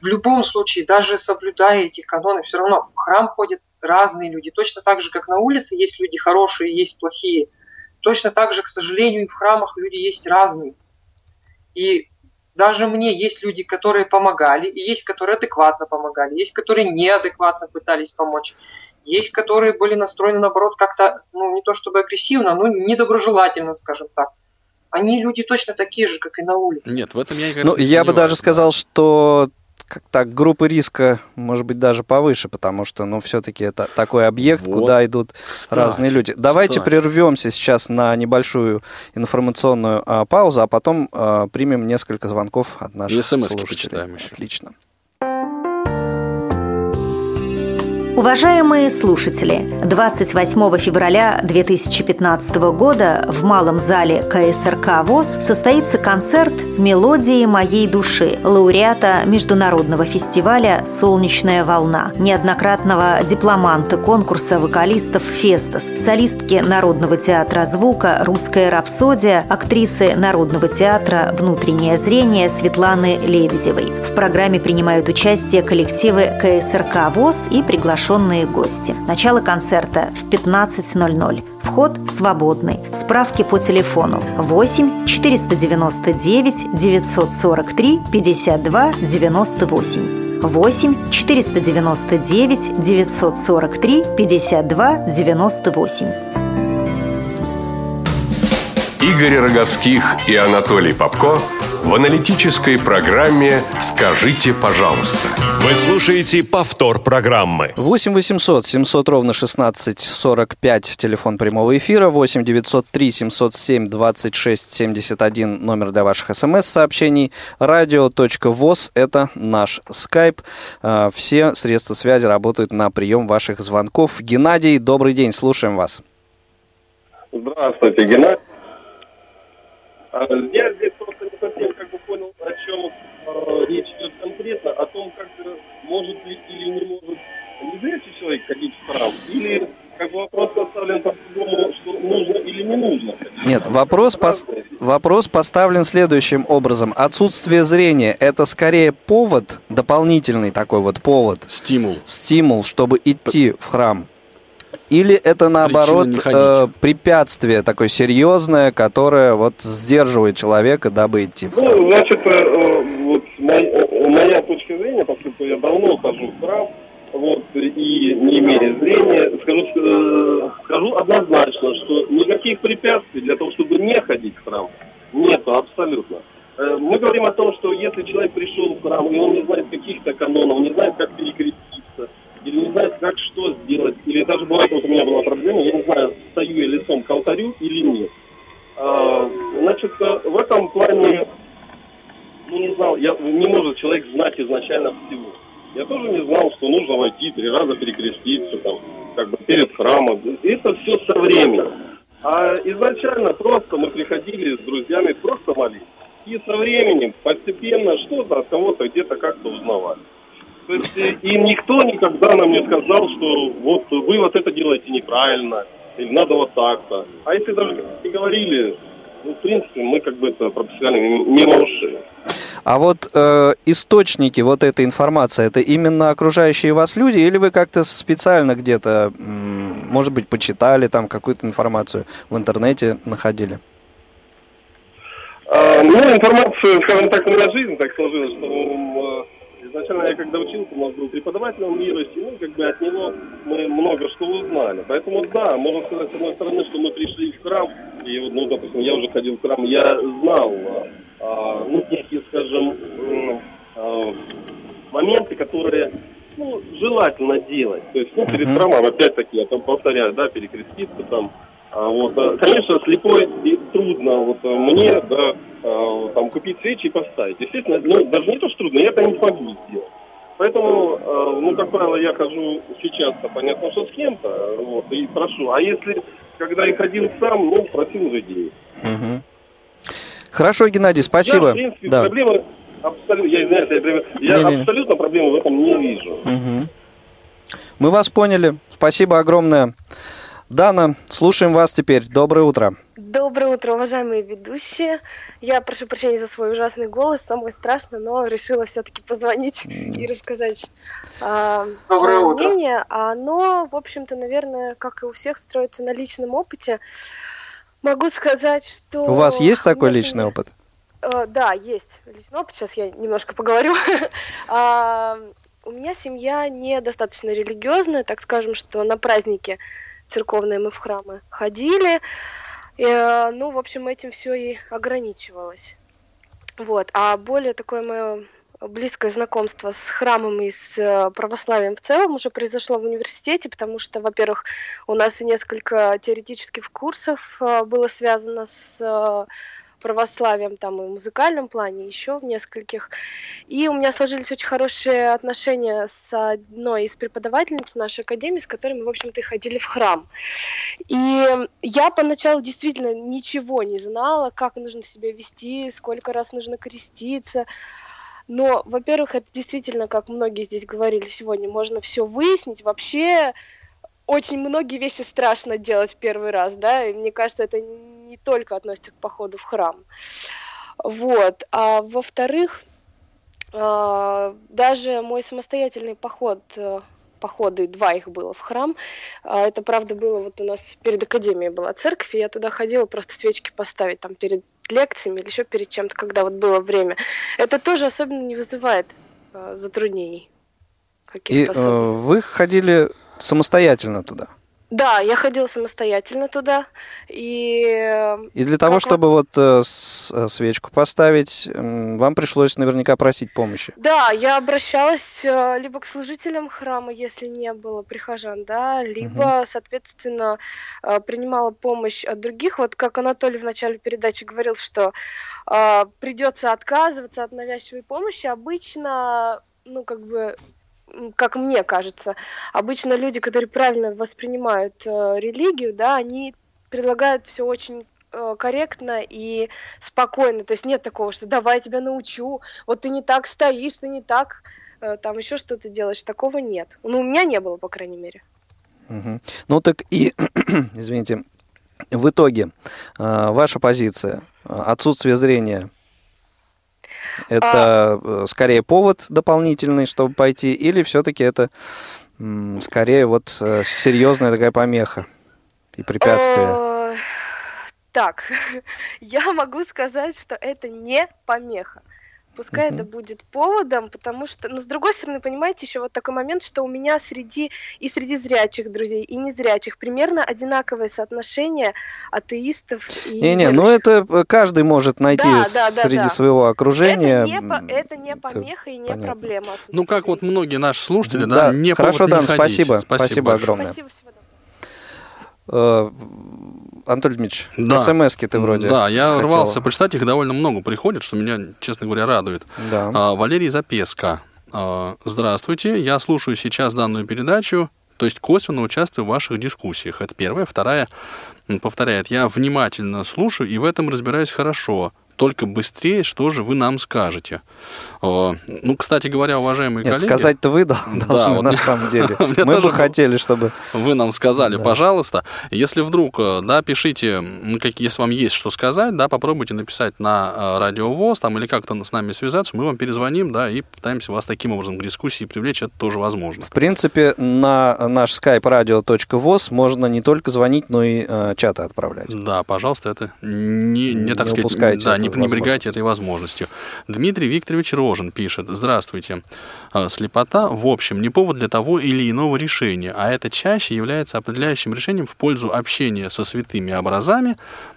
в любом случае, даже соблюдая эти каноны, все равно в храм ходят разные люди. Точно так же, как на улице есть люди хорошие, есть плохие. Точно так же, к сожалению, и в храмах люди есть разные. И даже мне есть люди, которые помогали, и есть, которые адекватно помогали, есть, которые неадекватно пытались помочь. Есть, которые были настроены, наоборот, как-то, ну, не то чтобы агрессивно, но недоброжелательно, скажем так. Они люди точно такие же, как и на улице. Нет, в этом я Ну, я бы даже сказал, что как так, группы риска, может быть, даже повыше, потому что, ну, все-таки это такой объект, вот. куда идут кстати, разные люди. Давайте кстати. прервемся сейчас на небольшую информационную а, паузу, а потом а, примем несколько звонков от наших И слушателей. почитаем еще. Отлично. Уважаемые слушатели, 28 февраля 2015 года в Малом зале КСРК ВОЗ состоится концерт «Мелодии моей души» лауреата международного фестиваля «Солнечная волна», неоднократного дипломанта конкурса вокалистов «Фестас», солистки Народного театра звука «Русская рапсодия», актрисы Народного театра «Внутреннее зрение» Светланы Лебедевой. В программе принимают участие коллективы КСРК ВОЗ и приглашенные приглашенные гости. Начало концерта в 15.00. Вход свободный. Справки по телефону 8 499 943 52 98. 8 499 943 52 98. Игорь Роговских и Анатолий Попко в аналитической программе «Скажите, пожалуйста». Вы слушаете повтор программы. 8 800 700 ровно 16 45, телефон прямого эфира, 8 903 707 26 71, номер для ваших смс-сообщений, радио.воз – это наш скайп. А, все средства связи работают на прием ваших звонков. Геннадий, добрый день, слушаем вас. Здравствуйте, Геннадий. А, я здесь просто не совсем как бы понял, о чем э, речь идет конкретно, о том, как может ли или не может неверующий человек ходить в храм, или как бы вопрос поставлен по-другому, что нужно или не нужно. Нет, вопрос, пос... вопрос поставлен следующим образом. Отсутствие зрения – это скорее повод, дополнительный такой вот повод. Стимул. Стимул, чтобы идти в храм. Или это наоборот э, препятствие такое серьезное, которое вот сдерживает человека, дабы идти в храм? Ну, значит, э, вот моя, моя точка зрения, поскольку я давно хожу в храм, вот, и не имея зрения, скажу, э, скажу однозначно, что никаких препятствий для того, чтобы не ходить в храм, нету абсолютно. Э, мы говорим о том, что если человек пришел в храм, и он не знает каких-то канонов, не знает, как перекреститься, или не знает, как что сделать, или даже бывает, вот у меня была проблема, я не знаю, стою я лицом к алтарю или нет. А, значит, в этом плане, ну не знал, я, не может человек знать изначально всего. Я тоже не знал, что нужно войти три раза перекреститься, там, как бы перед храмом. Это все со временем. А изначально просто мы приходили с друзьями просто молиться. И со временем постепенно что-то от кого-то где-то как-то узнавали. То есть, э, и никто никогда нам не сказал, что вот вы вот это делаете неправильно, или надо вот так-то. А если даже не говорили, ну, в принципе, мы как бы это профессионально не нарушили. А вот э, источники вот этой информации, это именно окружающие вас люди, или вы как-то специально где-то, может быть, почитали там какую-то информацию в интернете находили? А, ну, информацию, скажем так, у меня жизнь так сложилась, что изначально я когда учился, у нас был преподаватель, юристи, ну, как бы от него мы много что узнали. Поэтому, да, можно сказать, с одной стороны, что мы пришли в храм, и, ну, допустим, я уже ходил в храм, я знал, а, ну, некие, скажем, а, моменты, которые ну, желательно делать. То есть, ну, перед храмом, опять-таки, я там повторяю, да, перекреститься там. А, вот, а, конечно, слепой трудно вот а, мне, да, Э, там, купить свечи и поставить. Естественно, ну, даже не то, что трудно, я это не смогу сделать. Поэтому, э, ну, как правило, я хожу сейчас-то, понятно, что с кем-то, вот, и прошу. А если, когда я ходил сам, ну, просил денег. Угу. Хорошо, Геннадий, спасибо. Я, в принципе, да. проблемы абсолютно, я извиняюсь, я, я абсолютно проблемы в этом не вижу. Угу. Мы вас поняли. Спасибо огромное. Дана, слушаем вас теперь. Доброе утро. Доброе утро, уважаемые ведущие. Я прошу прощения за свой ужасный голос, самое страшное, но решила все-таки позвонить и рассказать э, Доброе утро. мнение. Оно, в общем-то, наверное, как и у всех, строится на личном опыте. Могу сказать, что... У вас есть такой личный опыт? Э, да, есть личный опыт. Сейчас я немножко поговорю. а, у меня семья недостаточно религиозная, так скажем, что на праздники церковные мы в храмы ходили. И, э, ну, в общем, этим все и ограничивалось. Вот. А более такое мое близкое знакомство с храмом и с э, православием в целом уже произошло в университете, потому что, во-первых, у нас и несколько теоретических курсов э, было связано с православием, там и в музыкальном плане, еще в нескольких. И у меня сложились очень хорошие отношения с одной из преподавательниц нашей академии, с которой мы, в общем-то, и ходили в храм. И я поначалу действительно ничего не знала, как нужно себя вести, сколько раз нужно креститься. Но, во-первых, это действительно, как многие здесь говорили сегодня, можно все выяснить. Вообще, очень многие вещи страшно делать первый раз, да, и мне кажется, это не только относится к походу в храм. Вот. А во-вторых, а, даже мой самостоятельный поход, э, походы, два их было в храм, а, это, правда, было вот у нас перед академией была церковь, и я туда ходила просто свечки поставить там перед лекциями или еще перед чем-то, когда вот было время. Это тоже особенно не вызывает э, затруднений. И э, вы ходили самостоятельно туда? Да, я ходила самостоятельно туда. И, и для того, чтобы вот э, э, свечку поставить, вам пришлось наверняка просить помощи. Да, я обращалась э, либо к служителям храма, если не было прихожан, да, либо, угу. соответственно, э, принимала помощь от других. Вот как Анатолий в начале передачи говорил, что э, придется отказываться от навязчивой помощи, обычно, ну, как бы как мне кажется, обычно люди, которые правильно воспринимают э, религию, да, они предлагают все очень э, корректно и спокойно. То есть нет такого, что давай я тебя научу, вот ты не так стоишь, ты не так э, там еще что-то делаешь. Такого нет. Ну, у меня не было, по крайней мере. Угу. Ну так и, извините, в итоге э, ваша позиция, э, отсутствие зрения – это а... скорее повод дополнительный, чтобы пойти, или все-таки это скорее вот э, серьезная такая помеха и препятствие? Э, так, я могу сказать, что это не помеха. Пускай uh-huh. это будет поводом, потому что, но с другой стороны, понимаете, еще вот такой момент, что у меня среди и среди зрячих друзей, и незрячих примерно одинаковое соотношение атеистов и Не-не, ну это э, каждый может найти да, да, среди да, да. своего окружения. Это не, это не помеха и не понятно. проблема. Ну, как вот многие наши слушатели, да, да не Хорошо, Дан, не спасибо. Спасибо, спасибо огромное. Спасибо, всего доброго. Анатолий Дмитриевич, да. смс ты вроде Да, я хотел. рвался почитать, их довольно много приходит, что меня, честно говоря, радует. Да. А, Валерий Запеска. А, здравствуйте, я слушаю сейчас данную передачу, то есть косвенно участвую в ваших дискуссиях. Это первое. Вторая, повторяет, я внимательно слушаю и в этом разбираюсь хорошо только быстрее, что же вы нам скажете. Ну, кстати говоря, уважаемые Нет, коллеги... сказать-то вы должны, да, вот на самом деле. Мы бы хотели, чтобы... Вы нам сказали, да. пожалуйста. Если вдруг, э, да, пишите, если вам есть что сказать, да, попробуйте написать на э, радиовоз там, или как-то с нами связаться, мы вам перезвоним, да, и пытаемся вас таким образом к дискуссии привлечь, это тоже возможно. В принципе, на наш skype radio.voz можно не только звонить, но и э, чаты отправлять. Да, пожалуйста, это не, не так не сказать, да, не пренебрегайте этой возможностью. Дмитрий Викторович Рожин пишет. Здравствуйте. А, слепота, в общем, не повод для того или иного решения, а это чаще является определяющим решением в пользу общения со святыми образами,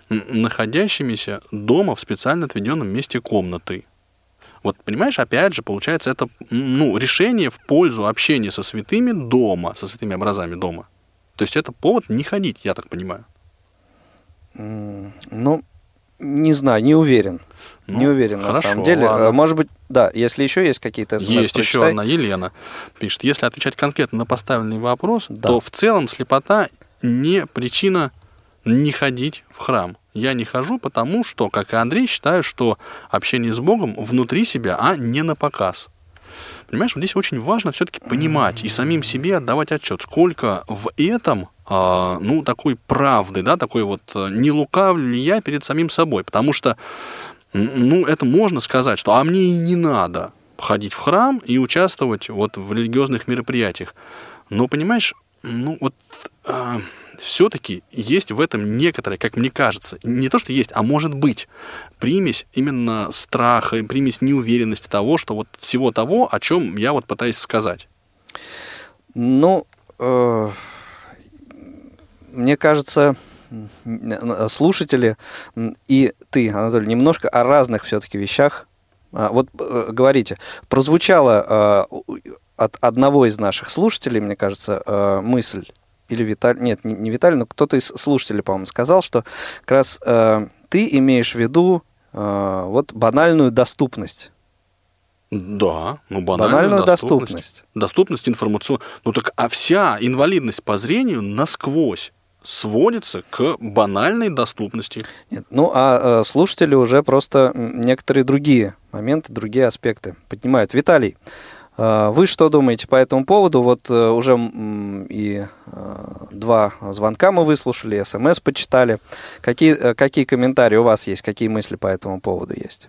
находящимися дома в специально отведенном месте комнаты. Вот, понимаешь, опять же, получается, это ну, решение в пользу общения со святыми дома, со святыми образами дома. То есть это повод не ходить, я так понимаю. Ну, не знаю, не уверен. Ну, не уверен хорошо, на самом деле. Ладно. Может быть, да, если еще есть какие-то смс, Есть прочитай. еще одна, Елена пишет. Если отвечать конкретно на поставленный вопрос, да. то в целом слепота не причина не ходить в храм. Я не хожу, потому что, как и Андрей, считаю, что общение с Богом внутри себя, а не на показ. Понимаешь, здесь очень важно все-таки понимать и самим себе отдавать отчет, сколько в этом а, ну, такой правды, да, такой вот, э, не лукавлю ли я перед самим собой, потому что, ну, это можно сказать, что, а мне и не надо ходить в храм и участвовать вот в религиозных мероприятиях. Но, понимаешь, ну, вот, а, все-таки есть в этом некоторое, как мне кажется, не то, что есть, а может быть, примесь именно страха, примесь неуверенности того, что вот всего того, о чем я вот пытаюсь сказать. Ну, э, мне кажется, слушатели и ты, Анатолий, немножко о разных все-таки вещах. А, вот э, говорите, прозвучала э, от одного из наших слушателей, мне кажется, э, мысль, или Виталий, нет, не, не Виталий, но кто-то из слушателей, по-моему, сказал, что как раз э, ты имеешь в виду э, вот банальную доступность. Да, ну банальную, банальную доступность. доступность. Доступность информационную. Ну так, а вся инвалидность по зрению насквозь сводится к банальной доступности. Нет, ну а э, слушатели уже просто некоторые другие моменты, другие аспекты поднимают. Виталий, вы что думаете по этому поводу? Вот э, уже и два звонка мы выслушали, смс почитали. Какие, какие комментарии у вас есть, какие мысли по этому поводу есть?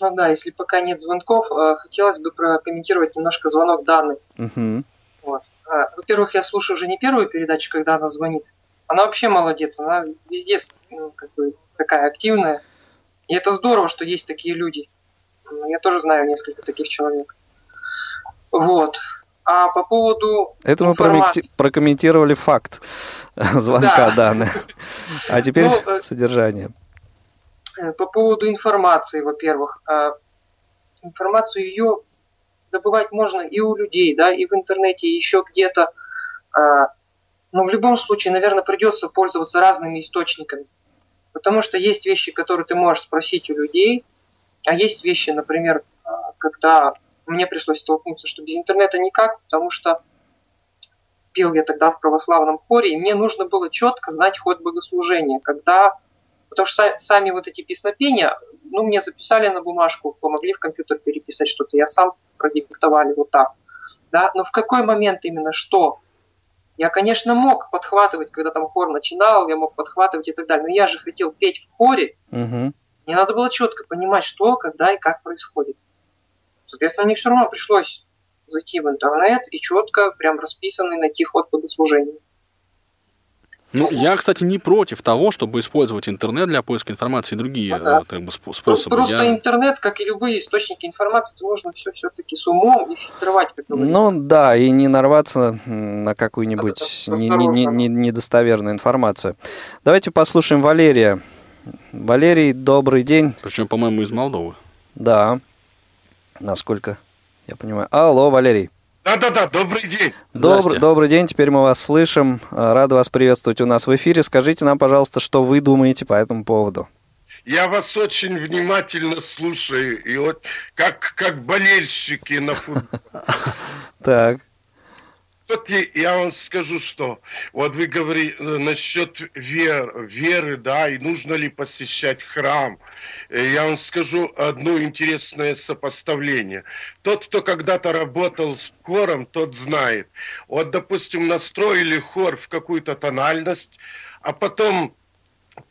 Ну да, если пока нет звонков, хотелось бы прокомментировать немножко звонок Даны. Угу. Вот. Во-первых, я слушаю уже не первую передачу, когда она звонит. Она вообще молодец, она везде ну, как бы такая активная. И это здорово, что есть такие люди. Я тоже знаю несколько таких человек. Вот. А по поводу Это информации... мы прокомментировали факт звонка да. Даны. А теперь ну, э, содержание. Э, по поводу информации, во-первых. Э, информацию ее добывать можно и у людей, да, и в интернете, и еще где-то. Но в любом случае, наверное, придется пользоваться разными источниками. Потому что есть вещи, которые ты можешь спросить у людей, а есть вещи, например, а, когда мне пришлось столкнуться, что без интернета никак, потому что пел я тогда в православном хоре, и мне нужно было четко знать ход богослужения, когда Потому что сами вот эти песнопения, ну, мне записали на бумажку, помогли в компьютер переписать что-то, я сам продиктовали вот так. Да? Но в какой момент именно что? Я, конечно, мог подхватывать, когда там хор начинал, я мог подхватывать и так далее, но я же хотел петь в хоре. Угу. Мне надо было четко понимать, что, когда и как происходит. Соответственно, мне все равно пришлось зайти в интернет и четко, прям расписанный найти ход богослужения. Ну, я, кстати, не против того, чтобы использовать интернет для поиска информации и другие ну, да. как бы, способы. Просто я... интернет, как и любые источники информации, нужно все все-таки с умом и фильтровать, как Ну да, и не нарваться на какую-нибудь не, не, не, недостоверную информацию. Давайте послушаем Валерия. Валерий, добрый день. Причем, по-моему, из Молдовы. Да, насколько я понимаю. Алло, Валерий. Да-да-да, добрый день. Добр, добрый день, теперь мы вас слышим. Рада вас приветствовать у нас в эфире. Скажите нам, пожалуйста, что вы думаете по этому поводу. Я вас очень внимательно слушаю, и вот как, как болельщики на футболе. Так вот я вам скажу, что вот вы говорите э, насчет вер, веры, да, и нужно ли посещать храм. Э, я вам скажу одно интересное сопоставление. Тот, кто когда-то работал с хором, тот знает. Вот, допустим, настроили хор в какую-то тональность, а потом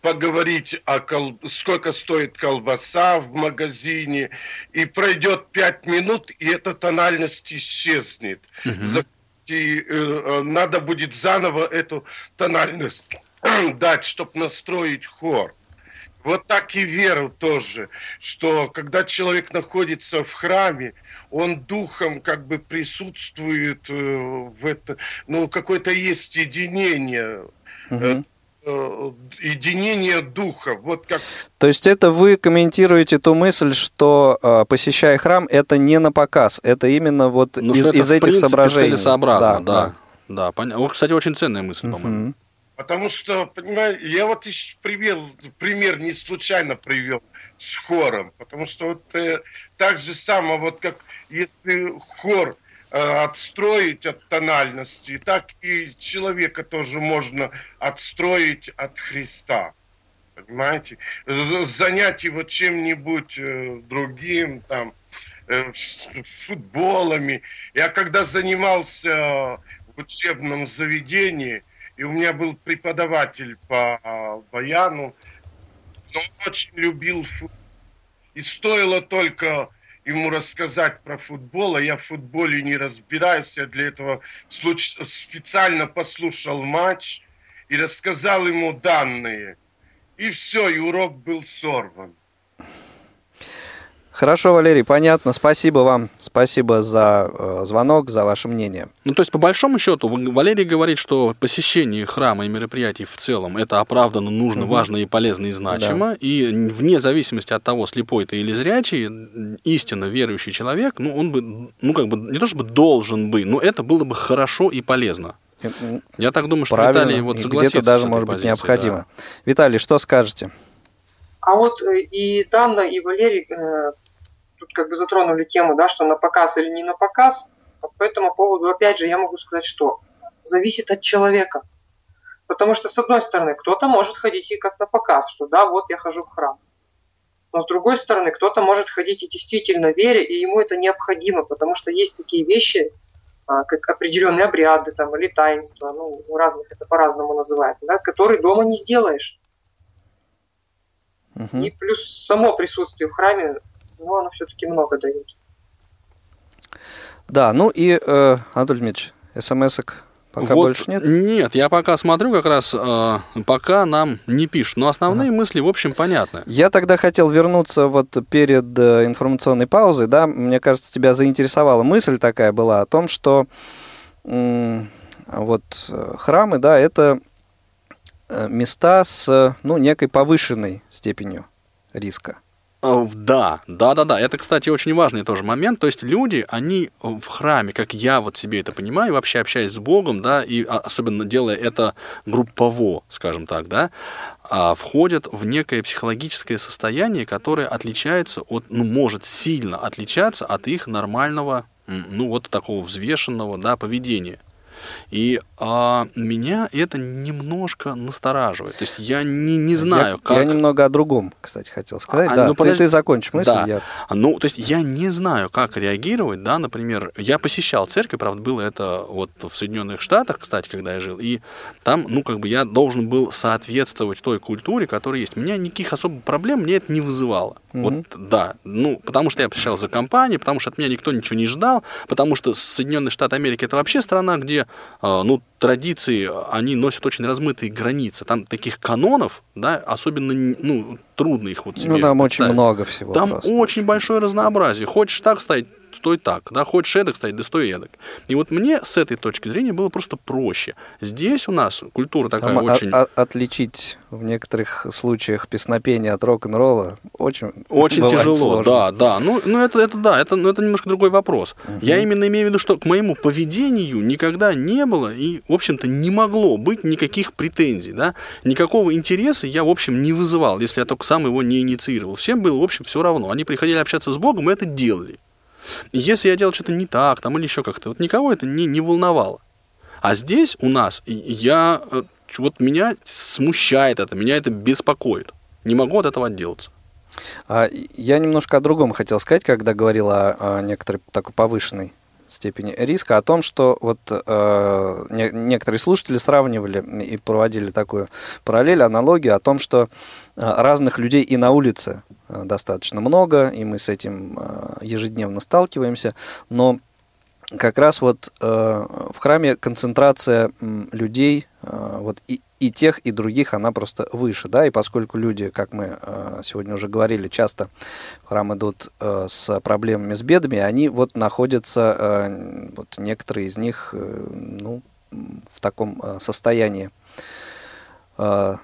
поговорить о кол... сколько стоит колбаса в магазине, и пройдет пять минут, и эта тональность исчезнет. Угу и э, э, надо будет заново эту тональность дать, чтобы настроить хор. Вот так и веру тоже, что когда человек находится в храме, он духом как бы присутствует э, в это, ну какое-то есть единение. Угу. Э, единение духа. Вот как... То есть это вы комментируете ту мысль, что э, посещая храм, это не на показ, это именно вот ну, из, из этих соображений. целесообразно, да. Да, да. понятно. Вот, кстати, очень ценная мысль, uh-huh. по-моему. Потому что, понимаете, я вот привел, пример не случайно привел с хором, потому что вот э, так же само, вот как если хор Э, отстроить от тональности, так и человека тоже можно отстроить от Христа. Понимаете? Занять его чем-нибудь э, другим, там, э, футболами. Я когда занимался в учебном заведении, и у меня был преподаватель по баяну, он очень любил футбол. И стоило только ему рассказать про футбол, а я в футболе не разбираюсь, я для этого специально послушал матч, и рассказал ему данные. И все, и урок был сорван. Хорошо, Валерий, понятно. Спасибо вам. Спасибо за э, звонок, за ваше мнение. Ну, то есть, по большому счету, Валерий говорит, что посещение храма и мероприятий в целом это оправданно, нужно, угу. важно и полезно и значимо. Да. И вне зависимости от того, слепой ты или зрячий, истинно верующий человек, ну, он бы, ну, как бы, не то чтобы должен бы, но это было бы хорошо и полезно. Я так думаю, что Правильно. Виталий вот согласится Где-то даже, может позицией, быть, необходимо. Да. Виталий, что скажете? А вот э, и Данна, и Валерий э, как бы затронули тему, да, что на показ или не на показ. По этому поводу, опять же, я могу сказать, что зависит от человека. Потому что, с одной стороны, кто-то может ходить и как на показ, что да, вот я хожу в храм. Но с другой стороны, кто-то может ходить и действительно веря, и ему это необходимо, потому что есть такие вещи, а, как определенные обряды там, или таинства, ну, у разных это по-разному называется, да, которые дома не сделаешь. Угу. И плюс само присутствие в храме но оно все-таки много дает. Да, ну и, э, Анатолий Дмитриевич, смс-ок пока вот больше нет? Нет, я пока смотрю, как раз э, пока нам не пишут. Но основные ага. мысли, в общем, понятны. Я тогда хотел вернуться вот перед э, информационной паузой, да, мне кажется, тебя заинтересовала мысль такая была о том, что э, вот э, храмы, да, это э, места с, ну, некой повышенной степенью риска. А, да, да, да, да. Это, кстати, очень важный тоже момент. То есть люди, они в храме, как я вот себе это понимаю, вообще общаясь с Богом, да, и а, особенно делая это группово, скажем так, да, а, входят в некое психологическое состояние, которое отличается от, ну, может сильно отличаться от их нормального, ну, вот такого взвешенного, да, поведения. И а, меня это немножко настораживает. То есть я не, не знаю, я, как... Я немного о другом, кстати, хотел сказать. А, да, ну, подожди... ты, ты закончишь мысль. Да. Я... Ну, то есть я не знаю, как реагировать, да, например, я посещал церковь, правда, было это вот в Соединенных Штатах, кстати, когда я жил, и там, ну, как бы я должен был соответствовать той культуре, которая есть. У меня никаких особых проблем мне это не вызывало. Угу. Вот, да, ну, потому что я посещал за компанию, потому что от меня никто ничего не ждал, потому что Соединенные Штаты Америки это вообще страна, где а, ну, традиции, они носят очень размытые границы. Там таких канонов, да, особенно, ну, трудно их вот себе Ну, там очень много всего Там просто. очень большое разнообразие. Хочешь так стоять, стой так, да, хочешь эдак стоять, да стой эдак. И вот мне с этой точки зрения было просто проще. Здесь у нас культура такая Там очень... От, отличить в некоторых случаях песнопение от рок-н-ролла очень Очень тяжело, сложно. да, да. Ну, ну это, это да, это, ну, это немножко другой вопрос. Угу. Я именно имею в виду, что к моему поведению никогда не было и, в общем-то, не могло быть никаких претензий, да. Никакого интереса я, в общем, не вызывал, если я только сам его не инициировал. Всем было, в общем, все равно. Они приходили общаться с Богом и это делали. Если я делал что-то не так, там или еще как-то, вот никого это не, не волновало. А здесь у нас я э, вот меня смущает это, меня это беспокоит. Не могу от этого отделаться. А я немножко о другом хотел сказать, когда говорил о, о некоторой такой повышенной степени риска, о том, что вот э, не, некоторые слушатели сравнивали и проводили такую параллель, аналогию о том, что э, разных людей и на улице достаточно много, и мы с этим э, ежедневно сталкиваемся, но как раз вот э, в храме концентрация э, людей э, вот и, и тех, и других, она просто выше, да, и поскольку люди, как мы э, сегодня уже говорили, часто в храм идут э, с проблемами, с бедами, они вот находятся, э, вот некоторые из них, э, ну, в таком э, состоянии э,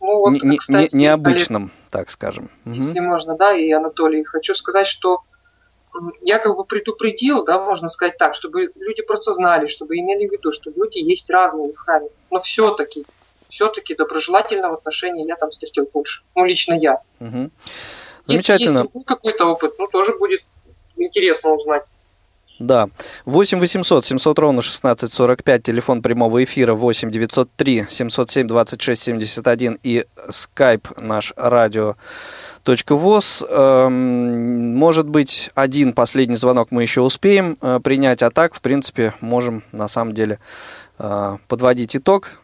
ну, вот, не, кстати, не, необычном, Олег, так скажем. Если угу. можно, да, и Анатолий, хочу сказать, что я как бы предупредил, да, можно сказать так, чтобы люди просто знали, чтобы имели в виду, что люди есть разные в храме. Но все-таки, все-таки доброжелательного отношения я там встретил больше. Ну, лично я. Угу. Замечательно. Если есть какой-то опыт, ну, тоже будет интересно узнать. Да. 8 800 700 ровно 1645, телефон прямого эфира 8 903 707 26 71 и скайп наш радио .воз. Эм, может быть, один последний звонок мы еще успеем э, принять, а так, в принципе, можем на самом деле э, подводить итог.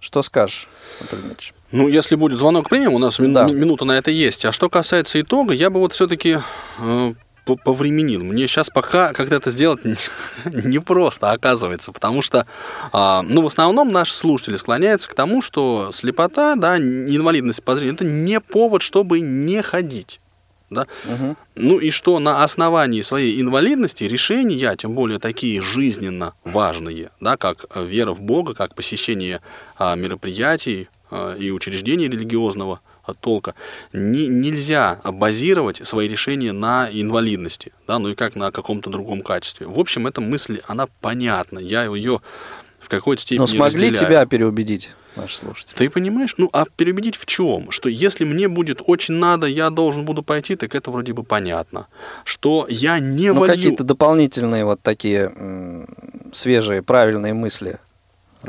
Что скажешь, Анатолий Дмитриевич? Ну, если будет звонок, примем, у нас да. минута на это есть. А что касается итога, я бы вот все-таки э, повременил. Мне сейчас пока как-то это сделать непросто, оказывается, потому что, а, ну, в основном наши слушатели склоняются к тому, что слепота, да, инвалидность по зрению, это не повод, чтобы не ходить. Да? Угу. Ну и что на основании своей инвалидности решения, тем более такие жизненно важные, да, как вера в Бога, как посещение а, мероприятий а, и учреждений религиозного толка, не, нельзя базировать свои решения на инвалидности, да, ну и как на каком-то другом качестве. В общем, эта мысль, она понятна, я ее в какой-то степени Но смогли разделяю. тебя переубедить? наши слушатели. Ты понимаешь? Ну, а переубедить в чем? Что если мне будет очень надо, я должен буду пойти, так это вроде бы понятно. Что я не ну, волью... какие-то дополнительные вот такие свежие, правильные мысли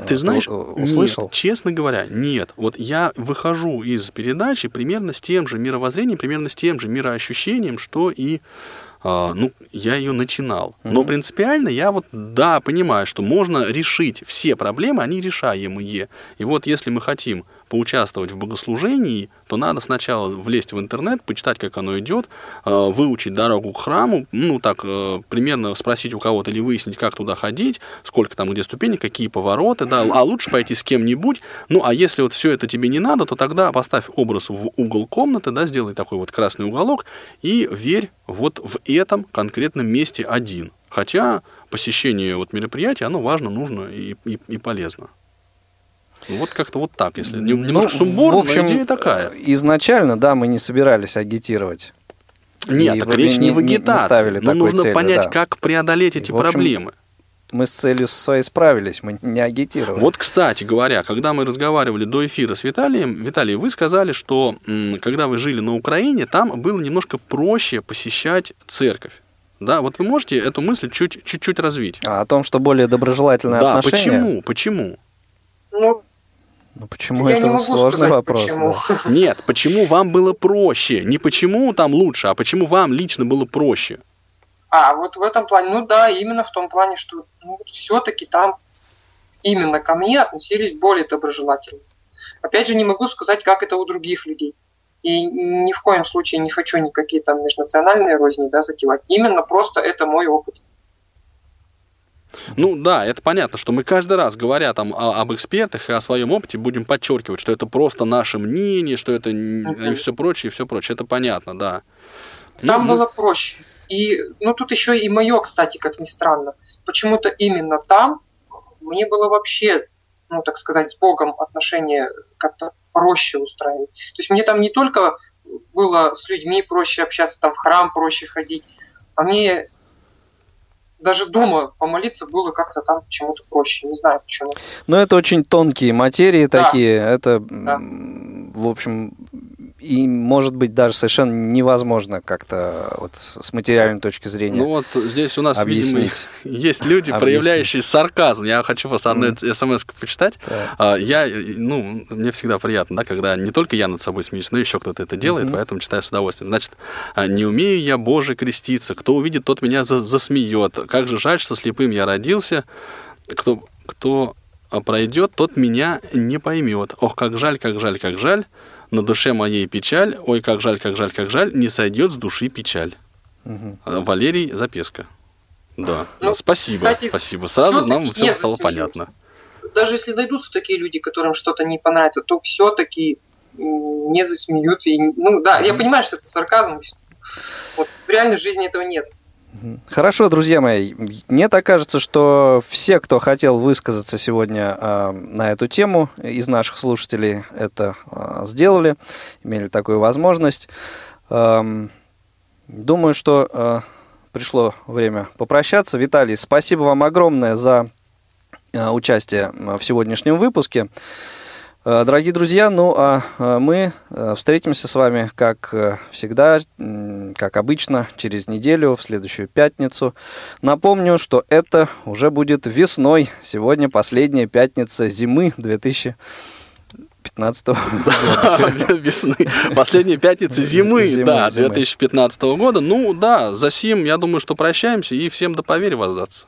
ты знаешь, услышал? Нет, честно говоря, нет. Вот я выхожу из передачи примерно с тем же мировоззрением, примерно с тем же мироощущением, что и а, ну, я ее начинал. Но принципиально я вот, да, понимаю, что можно решить все проблемы, они решаемые. И вот если мы хотим поучаствовать в богослужении, то надо сначала влезть в интернет, почитать, как оно идет, э, выучить дорогу к храму, ну, так, э, примерно спросить у кого-то или выяснить, как туда ходить, сколько там, где ступени, какие повороты, да, а лучше пойти с кем-нибудь. Ну, а если вот все это тебе не надо, то тогда поставь образ в угол комнаты, да, сделай такой вот красный уголок и верь вот в этом конкретном месте один. Хотя посещение вот мероприятия, оно важно, нужно и, и, и полезно. Вот как-то вот так, если ну, немножко ну, сумбурно, в общем, но идея такая. Изначально, да, мы не собирались агитировать. Нет, и так речь не, не в агитации. Не, но нужно цели, понять, да. как преодолеть эти общем, проблемы. Мы с целью своей справились, мы не агитировали. Вот, кстати говоря, когда мы разговаривали до эфира с Виталием, Виталий, вы сказали, что когда вы жили на Украине, там было немножко проще посещать церковь. Да, вот вы можете эту мысль чуть, чуть-чуть развить. А о том, что более доброжелательное да, отношение? почему? Почему? Ну, ну почему я это сложный сказать, вопрос? Почему. Да. Нет, почему вам было проще? Не почему там лучше, а почему вам лично было проще? А, вот в этом плане, ну да, именно в том плане, что ну, все-таки там именно ко мне относились более доброжелательно. Опять же, не могу сказать, как это у других людей. И ни в коем случае не хочу никакие там межнациональные розни да, затевать. Именно просто это мой опыт. Ну да, это понятно, что мы каждый раз, говоря там о, об экспертах и о своем опыте, будем подчеркивать, что это просто наше мнение, что это и все прочее, и все прочее. Это понятно, да. Там ну, было проще. И, ну, тут еще и мое, кстати, как ни странно. Почему-то именно там мне было вообще, ну, так сказать, с Богом отношения как-то проще устраивать. То есть мне там не только было с людьми проще общаться, там в храм проще ходить, а мне даже дома помолиться было как-то там почему-то проще. Не знаю почему. Но это очень тонкие материи да. такие. Это, да. в общем, и может быть даже совершенно невозможно как-то вот с материальной точки зрения. Ну вот здесь у нас, объяснить. видимо, есть люди, проявляющие сарказм. Я хочу просто одну mm. смс почитать. Да. Я, ну, мне всегда приятно, да, когда не только я над собой смеюсь, но еще кто-то это делает, mm-hmm. поэтому читаю с удовольствием. Значит, «А, не умею я, Боже, креститься. Кто увидит, тот меня засмеет. Как же жаль, что слепым я родился. Кто, кто пройдет, тот меня не поймет. Ох, как жаль, как жаль, как жаль на душе моей печаль, ой, как жаль, как жаль, как жаль, не сойдет с души печаль. Угу. Валерий Запеска. Да, ну, спасибо, кстати, спасибо. Сразу нам все стало понятно. Даже если найдутся такие люди, которым что-то не понравится, то все-таки не засмеют. И, ну да, я понимаю, что это сарказм. Вот в реальной жизни этого нет. Хорошо, друзья мои. Мне так кажется, что все, кто хотел высказаться сегодня э, на эту тему из наших слушателей, это э, сделали, имели такую возможность. Э, думаю, что э, пришло время попрощаться. Виталий, спасибо вам огромное за э, участие в сегодняшнем выпуске. Э, дорогие друзья, ну а э, мы э, встретимся с вами, как всегда, как обычно, через неделю, в следующую пятницу. Напомню, что это уже будет весной. Сегодня последняя пятница зимы 2000 15 года. Весны. Последняя пятница зимы, да, 2015 года. Ну да, за сим, я думаю, что прощаемся и всем до поверь воздаться.